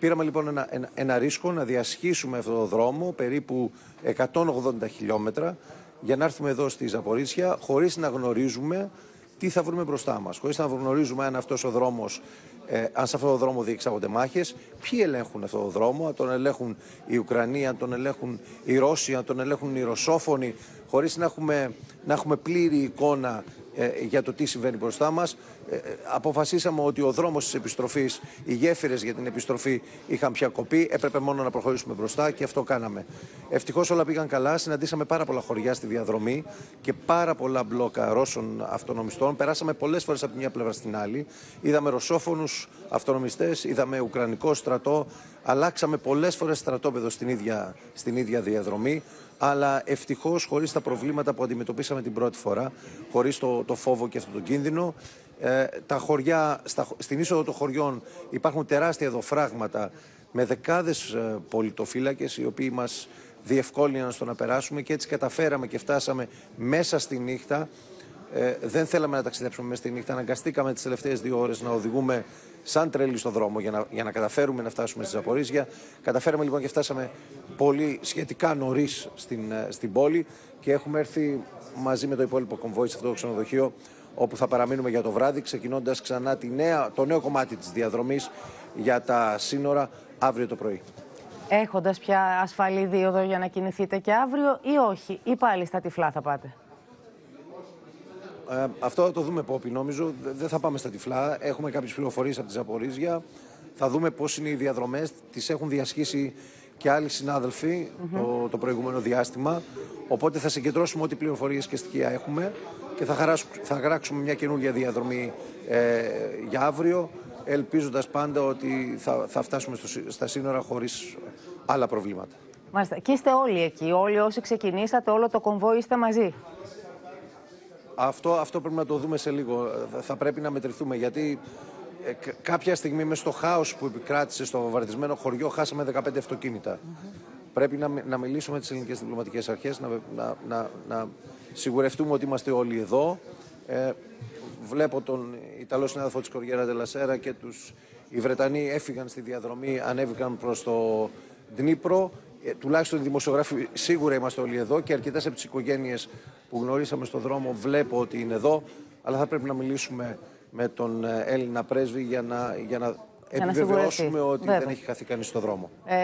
Πήραμε λοιπόν ένα, ένα, ένα ρίσκο να διασχίσουμε αυτό το δρόμο, περίπου 180 χιλιόμετρα, για να έρθουμε εδώ στη Ζαπορίσια, χωρίς να γνωρίζουμε τι θα βρούμε μπροστά μας. Χωρίς να γνωρίζουμε αν αυτός ο δρόμος, ε, αν σε αυτόν τον δρόμο διεξάγονται μάχες, ποιοι ελέγχουν αυτόν τον δρόμο, αν τον ελέγχουν οι Ουκρανοί, αν τον ελέγχουν οι Ρώσοι, αν τον ελέγχουν οι Ρωσόφωνοι, χωρίς να έχουμε, να έχουμε πλήρη εικόνα ε, για το τι συμβαίνει μπροστά μας. Ε, ε, αποφασίσαμε ότι ο δρόμος της επιστροφής, οι γέφυρες για την επιστροφή είχαν πια κοπεί. Έπρεπε μόνο να προχωρήσουμε μπροστά και αυτό κάναμε. Ευτυχώς όλα πήγαν καλά. Συναντήσαμε πάρα πολλά χωριά στη διαδρομή και πάρα πολλά μπλόκα Ρώσων αυτονομιστών. Περάσαμε πολλές φορές από τη μια πλευρά στην άλλη. Είδαμε ρωσόφωνους αυτονομιστές, είδαμε Ουκρανικό στρατό. Αλλάξαμε πολλές φορές στρατόπεδο στην ίδια, στην ίδια διαδρομή αλλά ευτυχώς χωρίς τα προβλήματα που αντιμετωπίσαμε την πρώτη φορά, χωρίς το, το φόβο και αυτό το κίνδυνο. Ε, τα χωριά, στα, στην είσοδο των χωριών υπάρχουν τεράστια εδώ φράγματα με δεκάδες ε, πολιτοφύλακες οι οποίοι μας διευκόλυναν στο να περάσουμε και έτσι καταφέραμε και φτάσαμε μέσα στη νύχτα Ε, δεν θέλαμε να ταξιδέψουμε μέσα στη νύχτα. Αναγκαστήκαμε τις τελευταίες δύο ώρες να οδηγούμε σαν τρελοί στον δρόμο για να, για να καταφέρουμε να φτάσουμε στη Ζαπορίζια. Καταφέραμε λοιπόν και φτάσαμε πολύ σχετικά νωρίς στην, ε, στην πόλη και έχουμε έρθει μαζί με το υπόλοιπο κομβόι σε αυτό το ξενοδοχείο όπου θα παραμείνουμε για το βράδυ, ξεκινώντας ξανά τη νέα, το νέο κομμάτι της διαδρομής για τα σύνορα αύριο το πρωί. Έχοντας πια ασφαλή δίωδο για να κινηθείτε και αύριο ή όχι, ή πάλι στα τυφλά θα πάτε; Ε, αυτό θα το δούμε, Πόπι. Νομίζω Δε- δεν θα πάμε στα τυφλά. Έχουμε κάποιες πληροφορίες από τη Ζαπορίζια. Θα δούμε πώς είναι οι διαδρομές. Τις έχουν διασχίσει και άλλοι συνάδελφοι το, το προηγούμενο διάστημα. Οπότε θα συγκεντρώσουμε ό,τι πληροφορίες και στοιχεία έχουμε και θα, χαράσ- θα γράψουμε μια καινούργια διαδρομή ε, για αύριο. Ελπίζοντας πάντα ότι θα, θα φτάσουμε στο, σύ- στα σύνορα χωρίς άλλα προβλήματα. Μάλιστα. Και είστε όλοι εκεί. Όλοι όσοι ξεκινήσατε, όλο το κομβόι είστε μαζί. Αυτό, αυτό πρέπει να το δούμε σε λίγο. Θα- Θα πρέπει να μετρηθούμε γιατί ε, κα- κάποια στιγμή μες στο χάος που επικράτησε στο βομβαρδισμένο χωριό χάσαμε 15 αυτοκίνητα. Πρέπει να, μι- να μιλήσουμε με τις ελληνικές διπλωματικές αρχές, να, να, να, να σιγουρευτούμε ότι είμαστε όλοι εδώ. Ε, βλέπω τον Ιταλό συνάδελφο της Κοριέρας Τελασέρα και τους, οι Βρετανοί έφυγαν στη διαδρομή, ανέβηκαν προς το Δνήπρο. Ε, τουλάχιστον οι δημοσιογράφοι σίγουρα είμαστε όλοι εδώ και αρκετές από τις οικογένειες που γνωρίσαμε στον δρόμο βλέπω ότι είναι εδώ, αλλά θα πρέπει να μιλήσουμε με τον ε, Έλληνα πρέσβη για να, για να επιβεβαιώσουμε σιγουρευτεί. ότι Βέβαια. δεν έχει χαθεί κανείς στον δρόμο. Ε,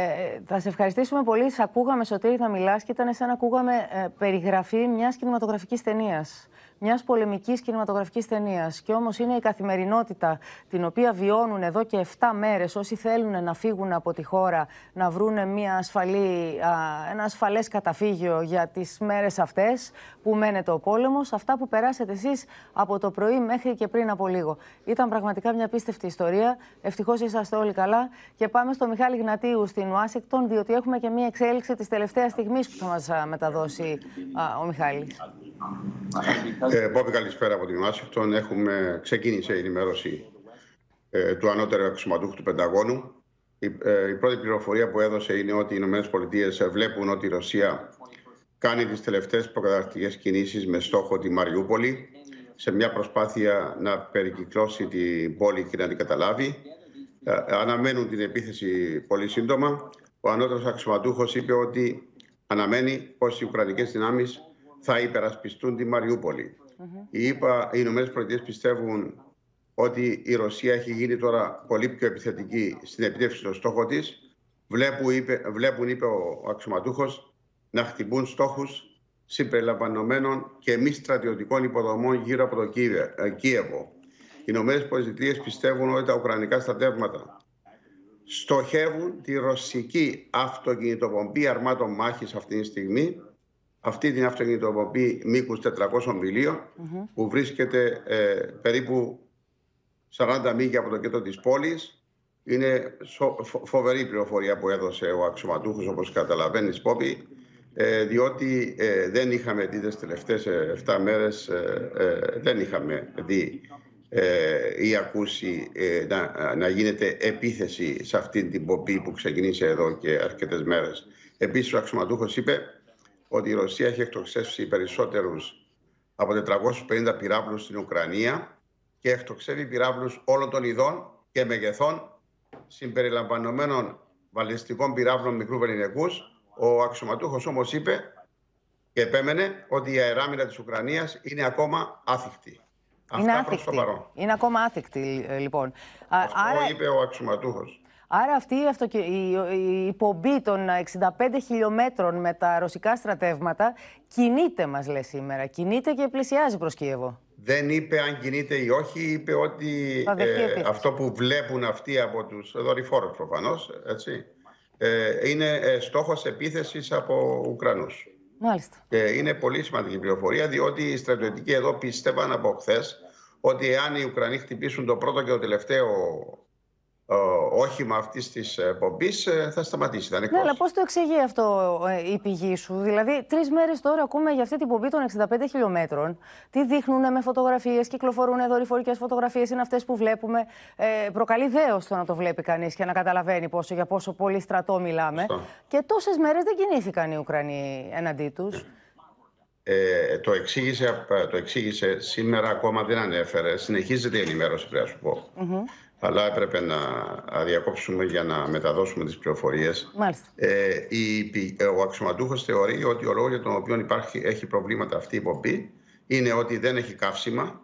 θα σε ευχαριστήσουμε πολύ. Σε ακούγαμε, Σωτήρη, να μιλάς και ήταν σαν να ακούγαμε ε, περιγραφή μιας κινηματογραφικής ταινίας. Μιας πολεμικής κινηματογραφικής ταινίας. Και όμως είναι η καθημερινότητα την οποία βιώνουν εδώ και 7 μέρες όσοι θέλουν να φύγουν από τη χώρα, να βρουν μια ασφαλή, α, ένα ασφαλές καταφύγιο για τις μέρες αυτές που μένεται ο πόλεμος. Αυτά που περάσετε εσείς από το πρωί μέχρι και πριν από λίγο. Ήταν πραγματικά μια απίστευτη ιστορία. Ευτυχώς είσαστε όλοι καλά. Και πάμε στο Μιχάλη Γνατίου στην Ουάσιγκτον, διότι έχουμε και μια εξέλιξη της τελευταίας στιγμής που θα μας α, μεταδώσει α, ο Μιχάλης. Ε, Μπόμπη, καλησπέρα από την Ουάσιγκτον. Έχουμε ξεκίνησε η ενημέρωση ε, του ανώτερου αξιωματούχου του Πενταγώνου. Η, ε, η πρώτη πληροφορία που έδωσε είναι ότι οι Ηνωμένες Πολιτείες βλέπουν ότι η Ρωσία κάνει τις τελευταίες προκαταρκτικές κινήσεις με στόχο τη Μαριούπολη σε μια προσπάθεια να περικυκλώσει την πόλη και να την καταλάβει. Ε, αναμένουν την επίθεση πολύ σύντομα. Ο ανώτερος αξιωματούχος είπε ότι αναμένει πως οι Ουκρανικές δυνάμεις θα υπερασπιστούν τη Μαριούπολη. Οι, ΗΠΑ, οι Ηνωμένες Πολιτείες πιστεύουν ότι η Ρωσία έχει γίνει τώρα πολύ πιο επιθετική στην επίτευξη των στόχων της. Βλέπουν, είπε, βλέπουν, είπε ο αξιωματούχος, να χτυπούν στόχους συμπεριλαμβανομένων και μη στρατιωτικών υποδομών γύρω από το Κίεβε- ε, Κίεβο. Οι Ηνωμένες Πολιτείες πιστεύουν ότι τα ουκρανικά στρατεύματα στοχεύουν τη ρωσική αυτοκινητοπομπή αρμάτων μάχης αυτή τη στιγμή, αυτή την αυτοκινητοπομπή μήκους 400 μιλίων, που βρίσκεται ε, περίπου 40 μίλια από το κέντρο της πόλης. Είναι σο- φο- φοβερή πληροφορία που έδωσε ο αξιωματούχος, όπως καταλαβαίνεις, Πόπη, ε, διότι ε, δεν είχαμε δει τις τελευταίες ε, 7 μέρες, ε, ε, δεν είχαμε δει ε, ή ακούσει ε, να, να γίνεται επίθεση σε αυτή την πομπή που ξεκίνησε εδώ και αρκετές μέρες. Επίσης, ο αξιωματούχος είπε ότι η Ρωσία έχει εκτοξεύσει περισσότερους από 450 πυράβλους στην Ουκρανία και εκτοξεύει πυράβλους όλων των ειδών και μεγεθών συμπεριλαμβανομένων βαλιστικών πυράβλων μικρού βεληνικούς. Ο αξιωματούχος όμως είπε και επέμενε ότι η αεράμινα της Ουκρανίας είναι ακόμα άθικτη. Είναι Αυτά προς το άθικτη. παρόν. Είναι ακόμα άθικτη, ε, λοιπόν. Α, Αυτό άρα, είπε ο αξιωματούχος. Άρα αυτή η, αυτοκι... η, η υπομπή των 65 χιλιόμετρων με τα ρωσικά στρατεύματα κινείται, μας λέει σήμερα. Κινείται και πλησιάζει προς Κίεβο. Δεν είπε αν κινείται ή όχι, είπε ότι Θα δεχτεί ε, επίθεση. αυτό που βλέπουν αυτοί από τους δορυφόρους προφανώς, έτσι, ε, είναι ε, στόχος επίθεσης από Ουκρανούς. Μάλιστα. Και είναι πολύ σημαντική πληροφορία, διότι οι στρατιωτικοί εδώ πίστευαν από χθες ότι εάν οι Ουκρανοί χτυπήσουν το πρώτο και το τελευταίο ε, όχημα αυτής της πομπής, θα σταματήσει. Θα είναι Ναι, αλλά εκτός. πώς το εξηγεί αυτό ε, η πηγή σου; Δηλαδή, τρεις μέρες τώρα ακούμε για αυτή την πομπή των 65 χιλιόμετρων. Τι δείχνουν με φωτογραφίες, κυκλοφορούν δορυφορικές φωτογραφίες, είναι αυτές που βλέπουμε. Ε, προκαλεί δέος το να το βλέπει κανείς και να καταλαβαίνει πόσο, για πόσο πολύ στρατό μιλάμε. Και τόσες μέρες δεν κινήθηκαν οι Ουκρανοί εναντί τους. Ε, το, εξήγησε, το εξήγησε, σήμερα ακόμα δεν ανέφερε. Συνεχίζεται η ενημέρωση, πρέπει να σου πω. Αλλά έπρεπε να διακόψουμε για να μεταδώσουμε τις πληροφορίες. Μάλιστα. Ε, η, ο αξιωματούχος θεωρεί ότι ο λόγος για τον οποίο υπάρχει, έχει προβλήματα αυτή η υποπή είναι ότι δεν έχει καύσιμα,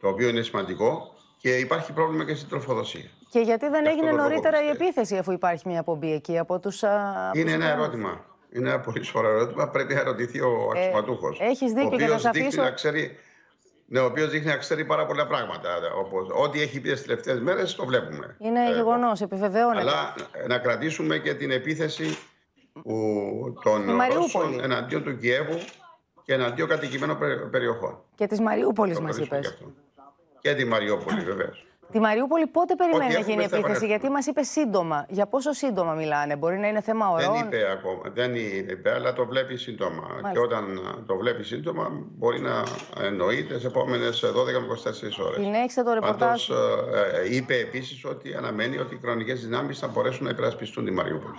το οποίο είναι σημαντικό, και υπάρχει πρόβλημα και στην τροφοδοσία. Και γιατί δεν Γι' αυτό έγινε τον λόγο νωρίτερα η πιστεύω. επίθεση, αφού υπάρχει μια απομπή εκεί από τους. Είναι ένα ερώτημα. Είναι ένα πολύ σοβαρό ερώτημα. Πρέπει να ρωτηθεί ο αξιωματούχος. Ε, έχεις δίκιο και να σε αφήσω- Να ξέρει, ναι, ο οποίος δείχνει να ξέρει πάρα πολλά πράγματα. Όπως, ό,τι έχει πει τις τελευταίες μέρες το βλέπουμε. Είναι Ε, γεγονός, επιβεβαιώνεται. Αλλά ε, να κρατήσουμε και την επίθεση που, των Στη Μαριούπολη. Ρώσων εναντίον του Κιέβου και εναντίον κατοικημένων πε- περιοχών. Και της Μαριούπολης, Το μας κρατήσουμε είπες. και αυτό. Και τη Μαριόπολη, βεβαίως. Τη Μαριούπολη πότε περιμένει Ό,τι να έχουμε γίνει η θα επίθεση, επανέλθουμε. γιατί μας είπε σύντομα. Για πόσο σύντομα μιλάνε, Μπορεί να είναι θέμα Δεν ωρών; είπε ακόμα, δεν είπε, αλλά το βλέπει σύντομα. Και όταν α, το βλέπει σύντομα, μπορεί να εννοείται σε επόμενες 12 με 24 ώρες. Συνέχισε το ρεπορτάζ; είπε επίσης ότι αναμένει ότι οι κοινωνικέ δυνάμεις θα μπορέσουν να υπερασπιστούν τη Μαριούπολη.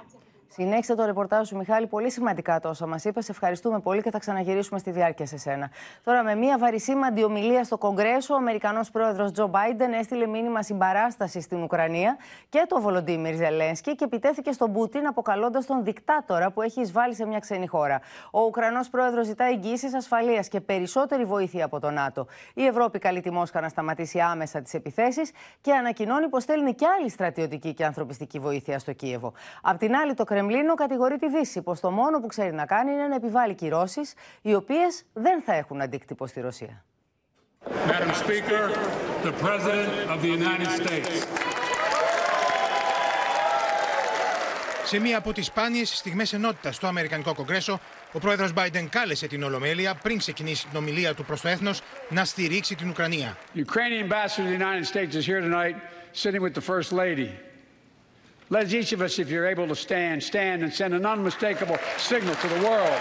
Συνέχισε το ρεπορτάζ σου, Μιχάλη. Πολύ σημαντικά τόσα μας είπες. Σε ευχαριστούμε πολύ και θα ξαναγυρίσουμε στη διάρκεια σε σένα. Τώρα, με μια βαρισίμαντη ομιλία στο Κογκρέσο, ο Αμερικανός πρόεδρος Τζο Μπάιντεν έστειλε μήνυμα συμπαράστασης στην Ουκρανία και το Βολοντίμιρ Ζελένσκι και επιτέθηκε στον Πούτιν, αποκαλώντας τον δικτάτορα που έχει εισβάλει σε μια ξένη χώρα. Ο Ουκρανός πρόεδρος ζητά εγγύσει ασφαλείας και περισσότερη βοήθεια από το ΝΑΤΟ. Η Ευρώπη καλεί τη Μόσχα να σταματήσει άμεσα τις επιθέσεις και ανακοινώνει πως στέλνει και άλλη στρατιωτική και ανθρωπιστική βοήθεια στο Κίεβο. Απ' την άλλη, το Κρεμλίνο κατηγορεί τη Δύση πως το μόνο που ξέρει να κάνει είναι να επιβάλλει κυρώσεις, οι οποίες δεν θα έχουν αντίκτυπο στη Ρωσία. Madam Speaker, the President of the United States. Σε μία από τις σπάνιες στιγμές ενότητας στο Αμερικανικό Κογκρέσο, ο πρόεδρος Biden κάλεσε την Ολομέλεια πριν ξεκινήσει την ομιλία του προς το έθνος να στηρίξει την Ουκρανία. The Ukrainian ambassador to the United States is here tonight, sitting with the First Lady. Let each of us, if you're able to stand, stand and send an unmistakable signal to the world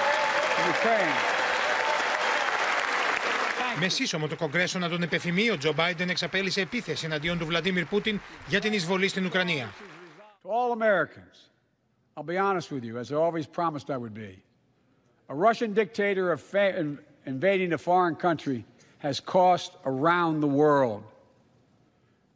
of Ukraine. Με σύσσωμο το Κογκρέσο να τον επιθυμεί, ο Τζο Μπάιντεν εξαπέλυσε επίθεση εναντίον του Βλαντίμιρ Πούτιν για την εισβολή στην Ουκρανία. To all Americans, I'll be honest with you, as I always promised I would be. A Russian dictator of fa- invading a foreign country has cost around the world.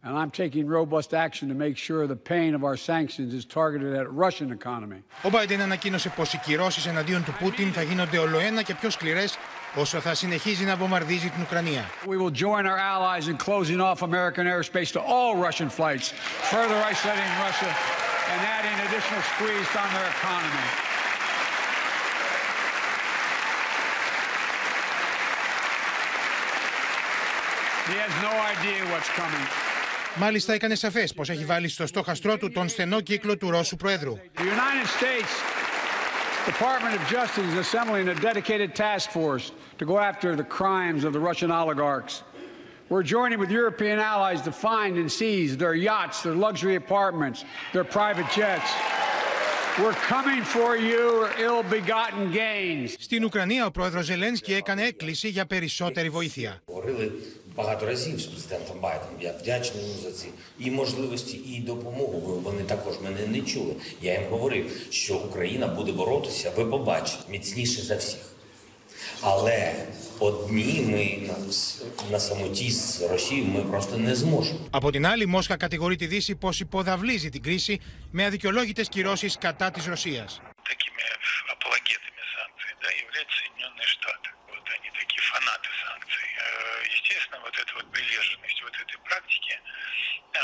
And I'm taking robust action to make sure the pain of our sanctions is targeted at Russian economy. Ο Biden ανακοίνωσε πως οι κυρώσεις εναντίον του Πούτιν θα γίνονται ολοένα και πιο σκληρές όσο θα συνεχίζει να βομβαρδίζει την Ουκρανία. We will join our allies in closing off American airspace to all Russian flights, further isolating Russia and adding additional squeeze on their economy. He has no idea what's coming. Μάλιστα έκανε σαφές πως έχει βάλει στο στόχαστρό του τον στενό κύκλο του Ρώσου Προέδρου. The United States Department of Justice is assembling a dedicated task force to go after the crimes of the Russian oligarchs. We're joining with European allies to find and seize their yachts, their luxury apartments, their private jets. We're coming for you, ill-begotten gains. Στην Ουκρανία ο πρόεδρος Ζελένσκι έκανε έκκληση για περισσότερη βοήθεια. Говорили багато разів з президентом Байденом. Я вдячний йому за ці і можливості, і допомогу. бо Вони також мене не чули. Я їм говорив, що Україна буде боротися, ви побачите, міцніше за всіх. Але одні ми на, на самоті з Росією ми просто не зможемо. Από την άλλη, η Μόσχα κατηγορεί τη Δύση πως υποδαβλίζει την κρίση με αδικαιολόγητες κυρώσεις κατά της Ρωσίας. апологетами санкций да, являются Соединенные Штаты. Естественно, вот эта вот приверженность вот этой практике, э,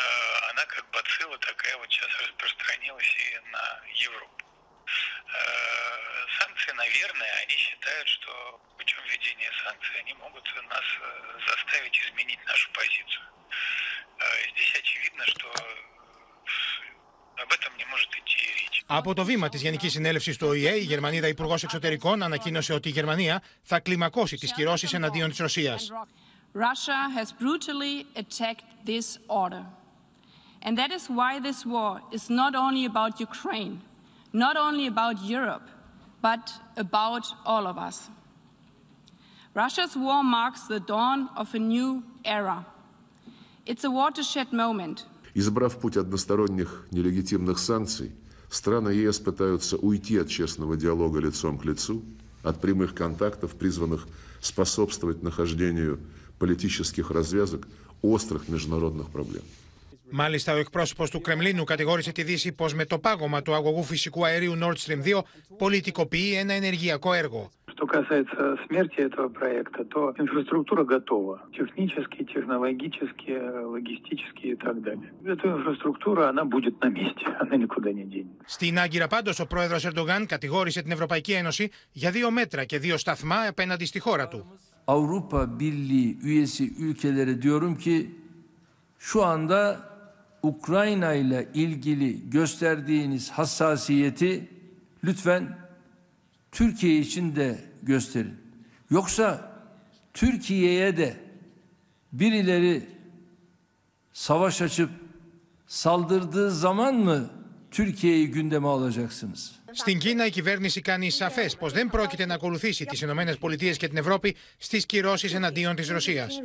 она как бацилла такая вот сейчас распространилась и на Европу. Э, Санкции, наверное, они считают, что путем введения санкций они могут нас э, заставить изменить нашу позицию. Э, Здесь очевидно, что об этом не может идти и речь. Από το βήμα της Γενικής Συνέλευσης του ΟΗΕ, η Γερμανίδα Υπουργό Εξωτερικών ανακοίνωσε ότι η Γερμανία θα κλιμακώσει τις κυρώσεις εναντίον της Ρωσίας. Russia has brutally attacked this order. And that is why this war is not only about Ukraine, not only about Europe, but about all of us. Russia's war marks the dawn of a new era. It's a watershed moment. Избрав путь односторонних нелегитимных санкций, страны ЕС пытаются уйти от честного диалога лицом к лицу от прямых контактов, призванных способствовать нахождению политических развязок острых международных проблем. Μάλιστα, ο εκπρόσωπο του Κρεμλίνου κατηγόρησε τη Δύση πω με το πάγωμα του αγωγού φυσικού αερίου Nord Stream 2 πολιτικοποιεί ένα ενεργειακό έργο. Что касается смерти этого проекта, то инфраструктура готова. Технически, технологически, логистически и так далее. Эта инфраструктура, она будет на месте, она никуда не денется. Στην Άγκυρα πάντως ο πρόεδρος Ερντογάν κατηγόρησε την Ευρωπαϊκή Ένωση για δύο μέτρα και δύο σταθμά απέναντι στη χώρα του. Avrupa Birliği üyesi ülkelere diyorum ki şu anda Ukrayna ile ilgili gösterdiğiniz hassasiyeti lütfen Türkiye için de gösterin. Yoksa Türkiye'ye de birileri savaş açıp saldırdığı zaman mı Türkiye'yi gündeme alacaksınız? Στην Κίνα η κυβέρνηση κάνει σαφές πως δεν πρόκειται να ακολουθήσει τις ΗΠΑ και την Ευρώπη στις κυρώσεις εναντίον της Ρωσίας.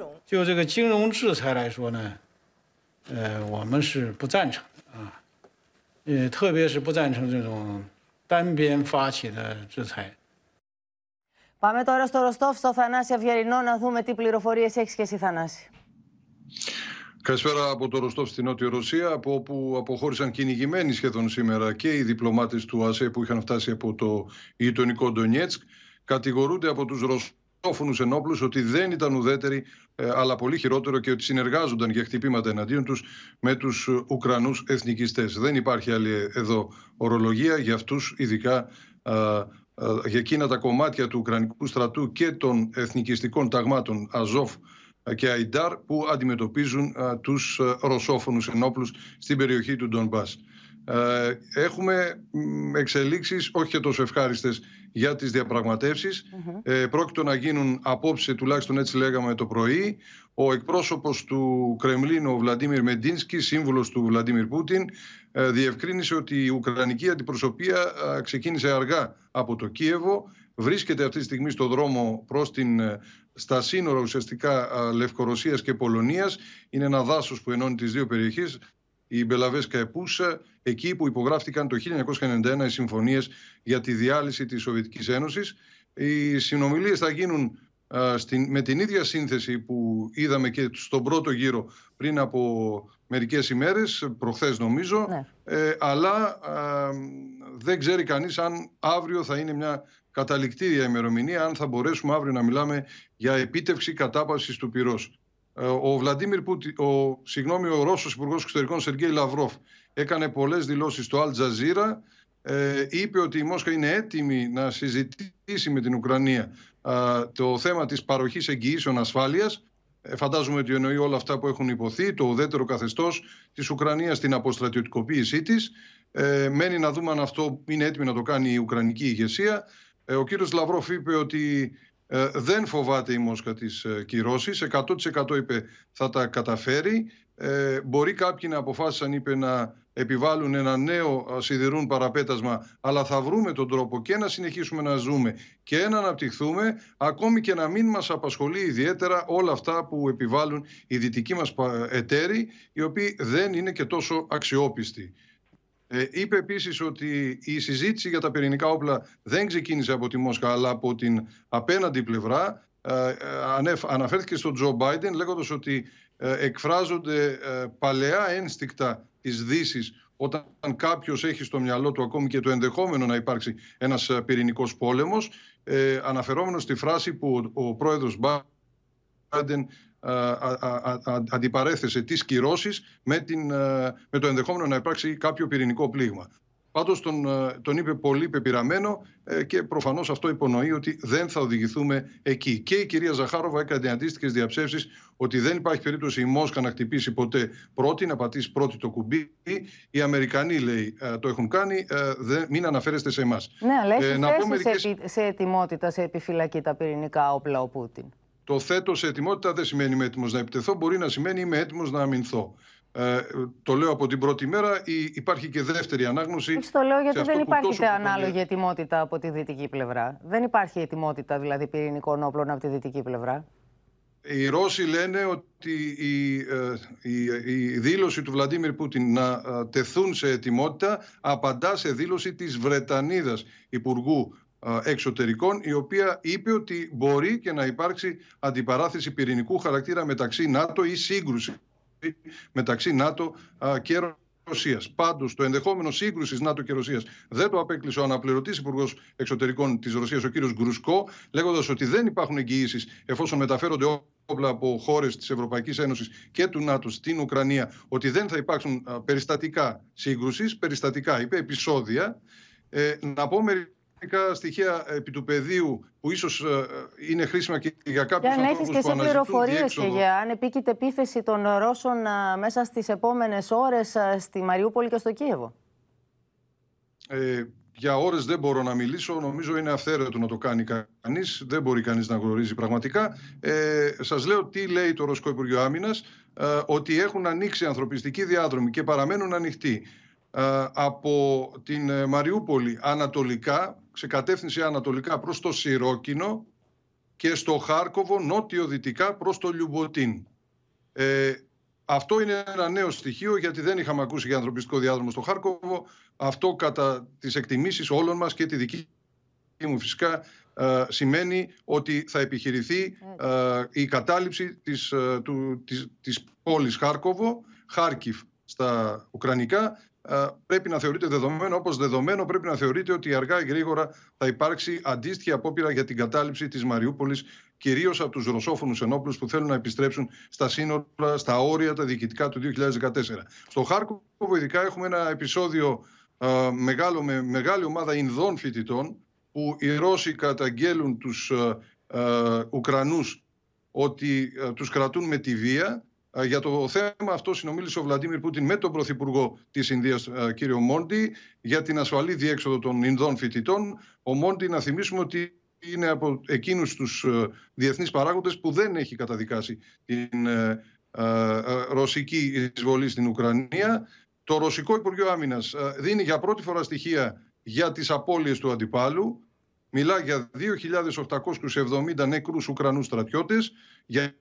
Πάμε τώρα στο Ροστόφ, στο Θανάση Αυγερινό, να δούμε τι πληροφορίες έχεις και εσύ, Θανάση. Καλησπέρα από το Ροστόφ στη Νότια Ρωσία, από όπου αποχώρησαν κυνηγημένοι σχεδόν σήμερα και οι διπλωμάτες του ΑΣΕ που είχαν φτάσει από το γειτονικό Ντονιέτσκ. Κατηγορούνται από τους ρωσόφωνους ενόπλους ότι δεν ήταν ουδέτεροι, ε, αλλά πολύ χειρότερο και ότι συνεργάζονταν για χτυπήματα εναντίον τους με τους Ουκρανούς εθνικιστές. Δεν υπάρχει άλλη εδώ ορολογία για αυτούς ειδικά ε, ε, για εκείνα τα κομμάτια του Ουκρανικού στρατού και των εθνικιστικών ταγμάτων Αζόφ και Αϊντάρ που αντιμετωπίζουν α, τους α, ρωσόφωνους ενόπλους στην περιοχή του Ντονμπάς. Ε, έχουμε μ, εξελίξεις όχι και τόσο ευχάριστες για τις διαπραγματεύσεις. Ε, πρόκειται να γίνουν απόψε, τουλάχιστον έτσι λέγαμε το πρωί. Ο εκπρόσωπος του Κρεμλίνου, ο Βλαντίμιρ Μεντίνσκι, σύμβουλος του Βλαντίμιρ Πούτιν, ε, διευκρίνησε ότι η Ουκρανική αντιπροσωπεία α, ξεκίνησε αργά από το Κίεβο. Βρίσκεται αυτή τη στιγμή στο δρόμο προς την, ε, στα σύνορα ουσιαστικά α, Λευκορωσίας και Πολωνίας. Είναι ένα δάσος που ενώνει τις δύο περιοχές η Μπελαβέσκα Επούσα, εκεί που υπογράφτηκαν το 1991 οι συμφωνίες για τη διάλυση της Σοβιετικής Ένωσης. Οι συνομιλίες θα γίνουν α, στην, με την ίδια σύνθεση που είδαμε και στον πρώτο γύρο πριν από μερικές ημέρες, προχθές νομίζω, ε, αλλά α, δεν ξέρει κανείς αν αύριο θα είναι μια καταληκτήρια ημερομηνία, αν θα μπορέσουμε αύριο να μιλάμε για επίτευξη κατάπαυσης του πυρός. Ο Βλαντίμιρ Πούτι, ο, συγγνώμη, ο Ρώσος Υπουργός Εξωτερικών Σεργέη Λαυρόφ έκανε πολλές δηλώσεις στο Al Jazeera. Ε, είπε ότι η Μόσχα είναι έτοιμη να συζητήσει με την Ουκρανία α, το θέμα της παροχής εγγυήσεων ασφάλειας. Ε, φαντάζομαι ότι εννοεί όλα αυτά που έχουν υποθεί, το ουδέτερο καθεστώς της Ουκρανίας στην αποστρατιωτικοποίησή της. Ε, μένει να δούμε αν αυτό είναι έτοιμη να το κάνει η Ουκρανική ηγεσία. Ε, ο κύριος Λαυρόφ είπε ότι ε, δεν φοβάται η Μόσχα τις ε, κυρώσεις, 100% είπε θα τα καταφέρει. Ε, μπορεί κάποιοι να αποφάσισαν, είπε, να επιβάλλουν ένα νέο σιδηρούν παραπέτασμα, αλλά θα βρούμε τον τρόπο και να συνεχίσουμε να ζούμε και να αναπτυχθούμε, ακόμη και να μην μας απασχολεί ιδιαίτερα όλα αυτά που επιβάλλουν οι δυτικοί μας εταίροι, οι οποίοι δεν είναι και τόσο αξιόπιστοι. Ε, είπε επίσης ότι η συζήτηση για τα πυρηνικά όπλα δεν ξεκίνησε από τη Μόσχα, αλλά από την απέναντι πλευρά. Ε, αναφέρθηκε στον Τζο Μπάιντεν λέγοντας ότι ε, εκφράζονται παλαιά ένστικτα της δύσης όταν κάποιος έχει στο μυαλό του ακόμη και το ενδεχόμενο να υπάρξει ένας πυρηνικός πόλεμος. Ε, αναφερόμενος στη φράση που ο, ο πρόεδρος Μπάιντεν αντιπαρέθεσε τις κυρώσεις με, την, με το ενδεχόμενο να υπάρξει κάποιο πυρηνικό πλήγμα. Πάντως τον, τον είπε πολύ πεπειραμένο ε, και προφανώς αυτό υπονοεί ότι δεν θα οδηγηθούμε εκεί. Και η κυρία Ζαχάροβα έκανε αντίστοιχες διαψεύσεις ότι δεν υπάρχει περίπτωση η Μόσχα να χτυπήσει ποτέ πρώτη, να πατήσει πρώτη το κουμπί. Οι Αμερικανοί, λέει, ε, το έχουν κάνει. Ε, δεν, μην αναφέρεστε σε εμάς. Ναι, αλλά έχει ε, θέσει μερικές... σε, σε ετοιμότητα, σε επιφυλακή τα πυρηνικά όπλα ο Πούτιν. Το θέτω σε ετοιμότητα δεν σημαίνει είμαι έτοιμος να επιτεθώ, μπορεί να σημαίνει είμαι έτοιμος να αμυνθώ. Ε, το λέω από την πρώτη μέρα. Υπάρχει και δεύτερη ανάγνωση. Έτσι το λέω γιατί δεν υπάρχει ανάλογη ετοιμότητα από τη δυτική πλευρά. Δεν υπάρχει ετοιμότητα δηλαδή πυρηνικών όπλων από τη δυτική πλευρά. Οι Ρώσοι λένε ότι η, η, η δήλωση του Βλαντίμιρ Πούτιν να τεθούν σε ετοιμότητα απαντά σε δήλωση της Βρετανίδας Υπουργού Εξωτερικών, η οποία είπε ότι μπορεί και να υπάρξει αντιπαράθεση πυρηνικού χαρακτήρα μεταξύ ΝΑΤΟ ή σύγκρουση μεταξύ ΝΑΤΟ και Ρωσίας. Πάντως, το ενδεχόμενο σύγκρουσης ΝΑΤΟ και Ρωσίας δεν το απέκλεισε ο αναπληρωτής Υπουργός Εξωτερικών της Ρωσίας, ο κ. Γκρουσκό, λέγοντας ότι δεν υπάρχουν εγγυήσεις εφόσον μεταφέρονται όπλα από χώρες της Ευρωπαϊκής Ένωσης και του ΝΑΤΟ στην Ουκρανία, ότι δεν θα υπάρξουν περιστατικά σύγκρουσης, περιστατικά, είπε, επεισόδια. Ε, να πω μερικά στοιχεία επί του πεδίου που ίσως είναι χρήσιμα και για κάποιους και αν ανθρώπους έχεις και που εσύ πληροφορίες και διέξοδο. για αν επίκειται επίθεση των Ρώσων α, μέσα στις επόμενες ώρες α, στη Μαριούπολη και στο Κίεβο. Ε, για ώρες δεν μπορώ να μιλήσω, νομίζω είναι αυθαίρετο να το κάνει κανείς, δεν μπορεί κανείς να γνωρίζει πραγματικά. Ε, σας λέω τι λέει το Ρωσικό Υπουργείο Άμυνας, ε, ότι έχουν ανοίξει ανθρωπιστικοί διάδρομοι και παραμένουν ανοιχτοί ε, από την ε, Μαριούπολη ανατολικά, σε κατεύθυνση ανατολικά προς το Σιρόκινο και στο Χάρκοβο νότιο-δυτικά προς το Λιουμποτίν. Ε, αυτό είναι ένα νέο στοιχείο γιατί δεν είχαμε ακούσει για ανθρωπιστικό διάδρομο στο Χάρκοβο. Αυτό κατά τις εκτιμήσεις όλων μας και τη δική μου φυσικά ε, σημαίνει ότι θα επιχειρηθεί ε, η κατάληψη της, ε, του, της, της πόλης Χάρκοβο, Χάρκιφ στα Ουκρανικά, ε, πρέπει να θεωρείται δεδομένο, όπως δεδομένο πρέπει να θεωρείται ότι αργά ή γρήγορα θα υπάρξει αντίστοιχη απόπειρα για την κατάληψη της Μαριούπολης, κυρίως από τους ρωσόφωνους ενόπλους που θέλουν να επιστρέψουν στα σύνορα, στα όρια τα διοικητικά του 2014. Στο Χάρκοβο ειδικά έχουμε ένα επεισόδιο ε, μεγάλο, με μεγάλη ομάδα Ινδών φοιτητών, που οι Ρώσοι καταγγέλουν τους ε, ε, Ουκρανούς ότι ε, τους κρατούν με τη βία. Ε, Για το θέμα αυτό συνομίλησε ο Βλαντίμιρ Πούτιν με τον Πρωθυπουργό της Ινδίας, ε, κύριο Μόντι, για την ασφαλή διέξοδο των Ινδών φοιτητών. Ο Μόντι, να θυμίσουμε ότι είναι από εκείνους τους ε, διεθνείς παράγοντες που δεν έχει καταδικάσει την ε, ε, ε, ρωσική εισβολή στην Ουκρανία. Το Ρωσικό Υπουργείο Άμυνας ε, δίνει για πρώτη φορά στοιχεία για τις απώλειες του αντιπάλου. Μιλά για 2.870 νεκρούς Ουκρανούς στρατιώτες, για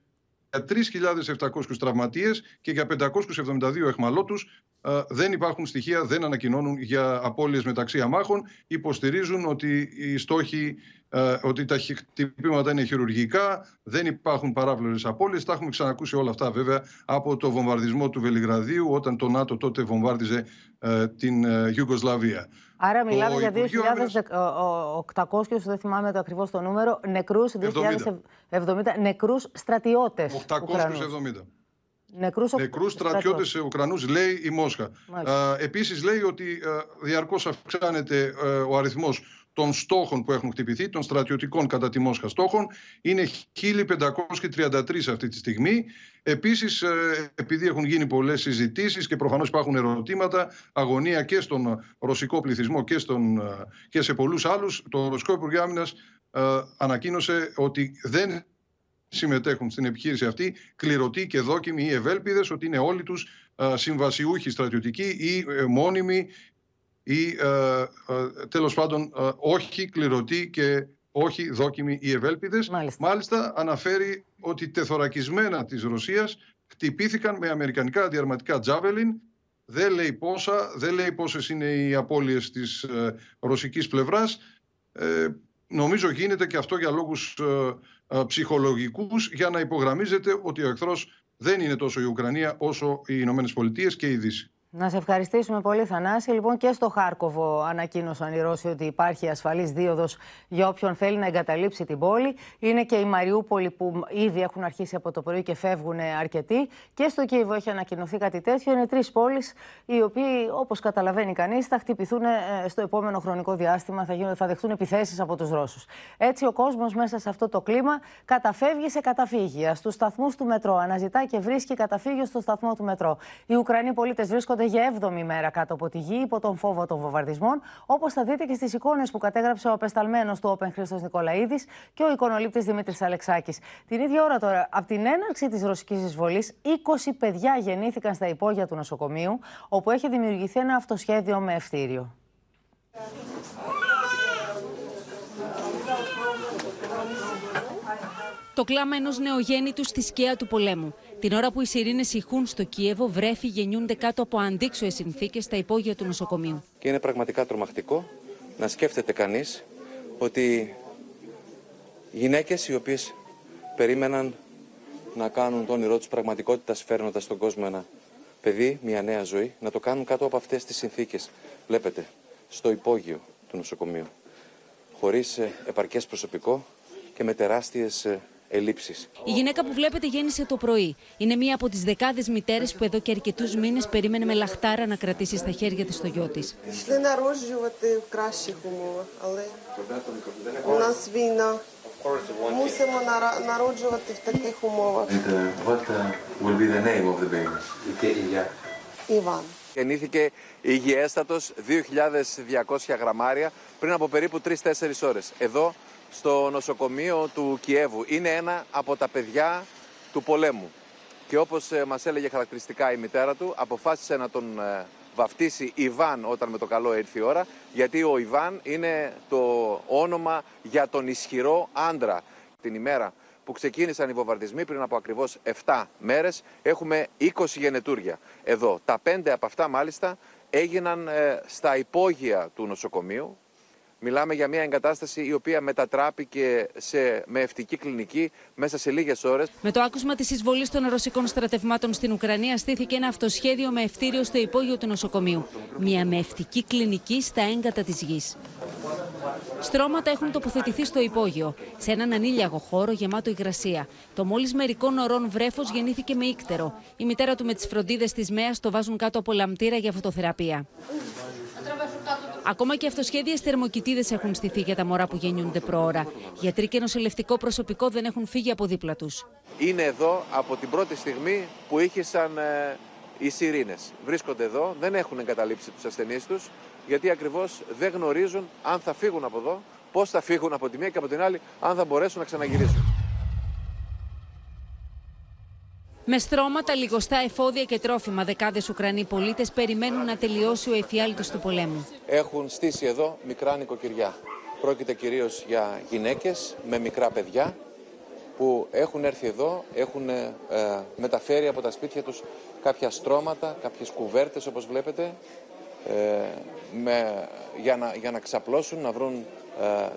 3.700 τραυματίες και για 572 εχμαλώτους. Ε, δεν υπάρχουν στοιχεία, δεν ανακοινώνουν για απώλειες μεταξύ αμάχων. Υποστηρίζουν ότι οι στόχοι, ε, ότι τα χτυπήματα είναι χειρουργικά, δεν υπάρχουν παράβλωρες απώλειες. Τα έχουμε ξανακούσει όλα αυτά βέβαια από το βομβαρδισμό του Βελιγραδίου όταν το ΝΑΤΟ τότε βομβάρδιζε ε, την ε, Ιουγκοσλαβία. Άρα μιλάμε Το για Υπουργείο 2.800, δεν θυμάμαι το ακριβώς το νούμερο, νεκρούς, 2.070 νεκρούς στρατιώτες 870. Ουκρανούς. Νεκρούς, ο- Νεκρούς στρατιώτες Ουκρανούς, λέει η Μόσχα. Μάλιστα. Ε, επίσης λέει ότι ε, διαρκώς αυξάνεται ε, ο αριθμός των στόχων που έχουν χτυπηθεί, των στρατιωτικών κατά τη Μόσχα στόχων. Είναι 1533 αυτή τη στιγμή. Επίσης, ε, επειδή έχουν γίνει πολλές συζητήσεις και προφανώς υπάρχουν ερωτήματα, αγωνία και στον ρωσικό πληθυσμό και, στον, ε, και σε πολλούς άλλους, το Ρωσικό Υπουργείο Άμυνας ε, ανακοίνωσε ότι δεν συμμετέχουν στην επιχείρηση αυτή κληρωτοί και δόκιμοι ή ευέλπιδες ότι είναι όλοι τους ε, συμβασιούχοι στρατιωτικοί ή ε, μόνιμοι ή ε, ε, τέλος πάντων ε, όχι κληρωτοί και όχι δόκιμοι ή ευέλπιδες. Μάλιστα. αναφέρει ότι τεθωρακισμένα της Ρωσίας χτυπήθηκαν με αμερικανικά αντιαρματικά Javelin. Δεν λέει πόσα, δεν λέει πόσες είναι οι απώλειες της ε, ρωσικής πλευράς. Ε, νομίζω γίνεται και αυτό για λόγους ε, ε, ψυχολογικούς για να υπογραμμίζεται ότι ο εχθρός δεν είναι τόσο η Ουκρανία όσο οι Ηνωμένες Πολιτείες και η Δύση. Να σε ευχαριστήσουμε πολύ, Θανάση. Λοιπόν, και στο Χάρκοβο ανακοίνωσαν οι Ρώσοι ότι υπάρχει ασφαλής δίωδος για όποιον θέλει να εγκαταλείψει την πόλη. Είναι και η Μαριούπολη που ήδη έχουν αρχίσει από το πρωί και φεύγουν αρκετοί. Και στο Κίεβο έχει ανακοινωθεί κάτι τέτοιο. Είναι τρεις πόλεις, οι οποίοι, όπως καταλαβαίνει κανείς, θα χτυπηθούν ε, στο επόμενο χρονικό διάστημα, θα, γίνουν, θα δεχτούν επιθέσεις από τους Ρώσους. Έτσι, ο κόσμος μέσα σε αυτό το κλίμα καταφεύγει σε καταφύγια στους σταθμούς του μετρό. Αναζητά και βρίσκει καταφύγιο στο σταθμό του μετρό. Οι Ουκρανοί πολίτες βρίσκονται για 7η μέρα κάτω από τη γη υπό τον φόβο των βομβαρδισμών, όπως θα δείτε και στις εικόνες που κατέγραψε ο απεσταλμένος του Όπεν Χρήστος Νικολαίδης και ο εικονολήπτης Δημήτρης Αλεξάκης. Την ίδια ώρα τώρα, από την έναρξη της ρωσικής εισβολής, 20 παιδιά γεννήθηκαν στα υπόγεια του νοσοκομείου, όπου έχει δημιουργηθεί ένα αυτοσχέδιο με ευτήριο. Το κλάμα ενός νεογέννητου στη σκιά του πολέμου. Την ώρα που οι σιρήνες ηχούν στο Κίεβο, βρέφη γεννιούνται κάτω από αντίξωες συνθήκες στα υπόγεια του νοσοκομείου. Και είναι πραγματικά τρομακτικό να σκέφτεται κανείς ότι γυναίκες οι οποίες περίμεναν να κάνουν το όνειρό τους πραγματικότητας φέρνοντας στον κόσμο ένα παιδί, μια νέα ζωή, να το κάνουν κάτω από αυτές τις συνθήκες. Βλέπετε, στο υπόγειο του νοσοκομείου, χωρίς ε, επαρκές προσωπικό και με τεράστιες ε, ελλείψεις. Η γυναίκα που βλέπετε γέννησε το πρωί. Είναι μία από τι δεκάδε μητέρε που εδώ και αρκετού μήνε περίμενε με λαχτάρα να κρατήσει στα χέρια τη το γιο τη. Йшли народжувати в кращих умовах, але у нас війна. Мусимо нара- народжувати в таких умовах. what will be the name of the baby? Іван. Γεννήθηκε υγιέστατος 2.200 γραμμάρια πριν από περίπου 3-4 ώρες. Εδώ στο νοσοκομείο του Κιέβου. Είναι ένα από τα παιδιά του πολέμου. Και όπως ε, μας έλεγε χαρακτηριστικά η μητέρα του, αποφάσισε να τον ε, βαφτίσει Ιβάν όταν με το καλό ήρθε η ώρα, γιατί ο Ιβάν είναι το όνομα για τον ισχυρό άντρα. Την ημέρα που ξεκίνησαν οι βομβαρδισμοί πριν από ακριβώς 7 μέρες, έχουμε 20 γενετούρια. Εδώ, τα 5 από αυτά μάλιστα έγιναν ε, στα υπόγεια του νοσοκομείου, Μιλάμε για μια εγκατάσταση η οποία μετατράπηκε σε μεευτική κλινική μέσα σε λίγες ώρες. Με το άκουσμα της εισβολής των ρωσικών στρατευμάτων στην Ουκρανία, στήθηκε ένα αυτοσχέδιο με ευτήριο στο υπόγειο του νοσοκομείου. Μια μεευτική κλινική στα έγκατα της γης. Στρώματα έχουν τοποθετηθεί στο υπόγειο, σε έναν ανήλιαγο χώρο γεμάτο υγρασία. Το μόλις μερικών ωρών βρέφος γεννήθηκε με ύκτερο. Η μητέρα του με τις φροντίδες της ΜΕΑ το βάζουν κάτω από λαμπτήρα για φωτοθεραπεία. Ακόμα και αυτοσχέδιες θερμοκοιτίδες έχουν στηθεί για τα μωρά που γεννιούνται προώρα. Γιατροί και νοσηλευτικό προσωπικό δεν έχουν φύγει από δίπλα τους. Είναι εδώ από την πρώτη στιγμή που ήχησαν ε, οι σιρήνες. Βρίσκονται εδώ, δεν έχουν εγκαταλείψει τους ασθενείς τους, γιατί ακριβώς δεν γνωρίζουν αν θα φύγουν από εδώ, πώς θα φύγουν από τη μία και από την άλλη, αν θα μπορέσουν να ξαναγυρίσουν. Με στρώματα, λιγοστά εφόδια και τρόφιμα, δεκάδες Ουκρανοί πολίτες περιμένουν να τελειώσει ο εφιάλτης του πολέμου. Έχουν στήσει εδώ μικρά νοικοκυριά. Πρόκειται κυρίως για γυναίκες με μικρά παιδιά που έχουν έρθει εδώ, έχουν ε, μεταφέρει από τα σπίτια τους κάποια στρώματα, κάποιες κουβέρτες όπως βλέπετε, ε, με, για, να, για να ξαπλώσουν, να βρουν ε,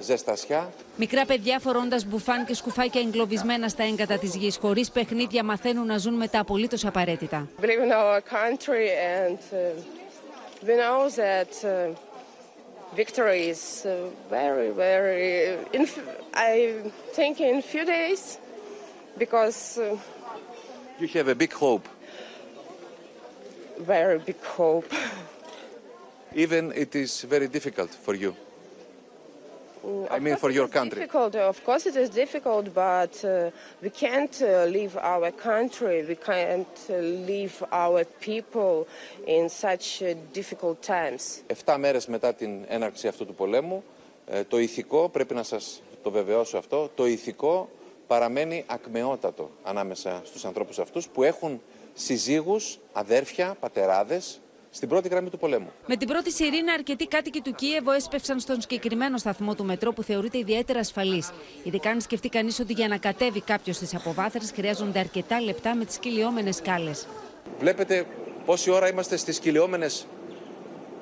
ζεστασιά. Μικρά παιδιά φορώντα μπουφάν και σκουφάκια εγκλωβισμένα στα έγκατα τη γη, χωρί παιχνίδια, μαθαίνουν να ζουν με τα απολύτω απαραίτητα. believe in our country and uh, we know that uh, victory is uh, very, very, in, f- I think in few days because uh, You have a big hope, very big hope. even it is very difficult for you. I mean for your country. Difficult, of course it is difficult, but uh, we can't uh, leave our country, we can't uh, leave our people in such uh, difficult times. Εφτά μέρες μετά την έναρξη αυτού του πολέμου, ε, το ηθικό, πρέπει να σας το βεβαιώσω αυτό, το ηθικό παραμένει ακμεότατο ανάμεσα στους ανθρώπους αυτούς που έχουν συζύγους, αδέρφια, πατεράδες στην πρώτη γραμμή του πολέμου. Με την πρώτη σιρήνα, αρκετοί κάτοικοι του Κίεβο έσπευσαν στον συγκεκριμένο σταθμό του μετρό που θεωρείται ιδιαίτερα ασφαλής. Ειδικά αν σκεφτεί κανείς ότι για να κατέβει κάποιος στις αποβάθρες χρειάζονται αρκετά λεπτά με τις κυλιόμενες σκάλες. Βλέπετε πόση ώρα είμαστε στις κυλιόμενες.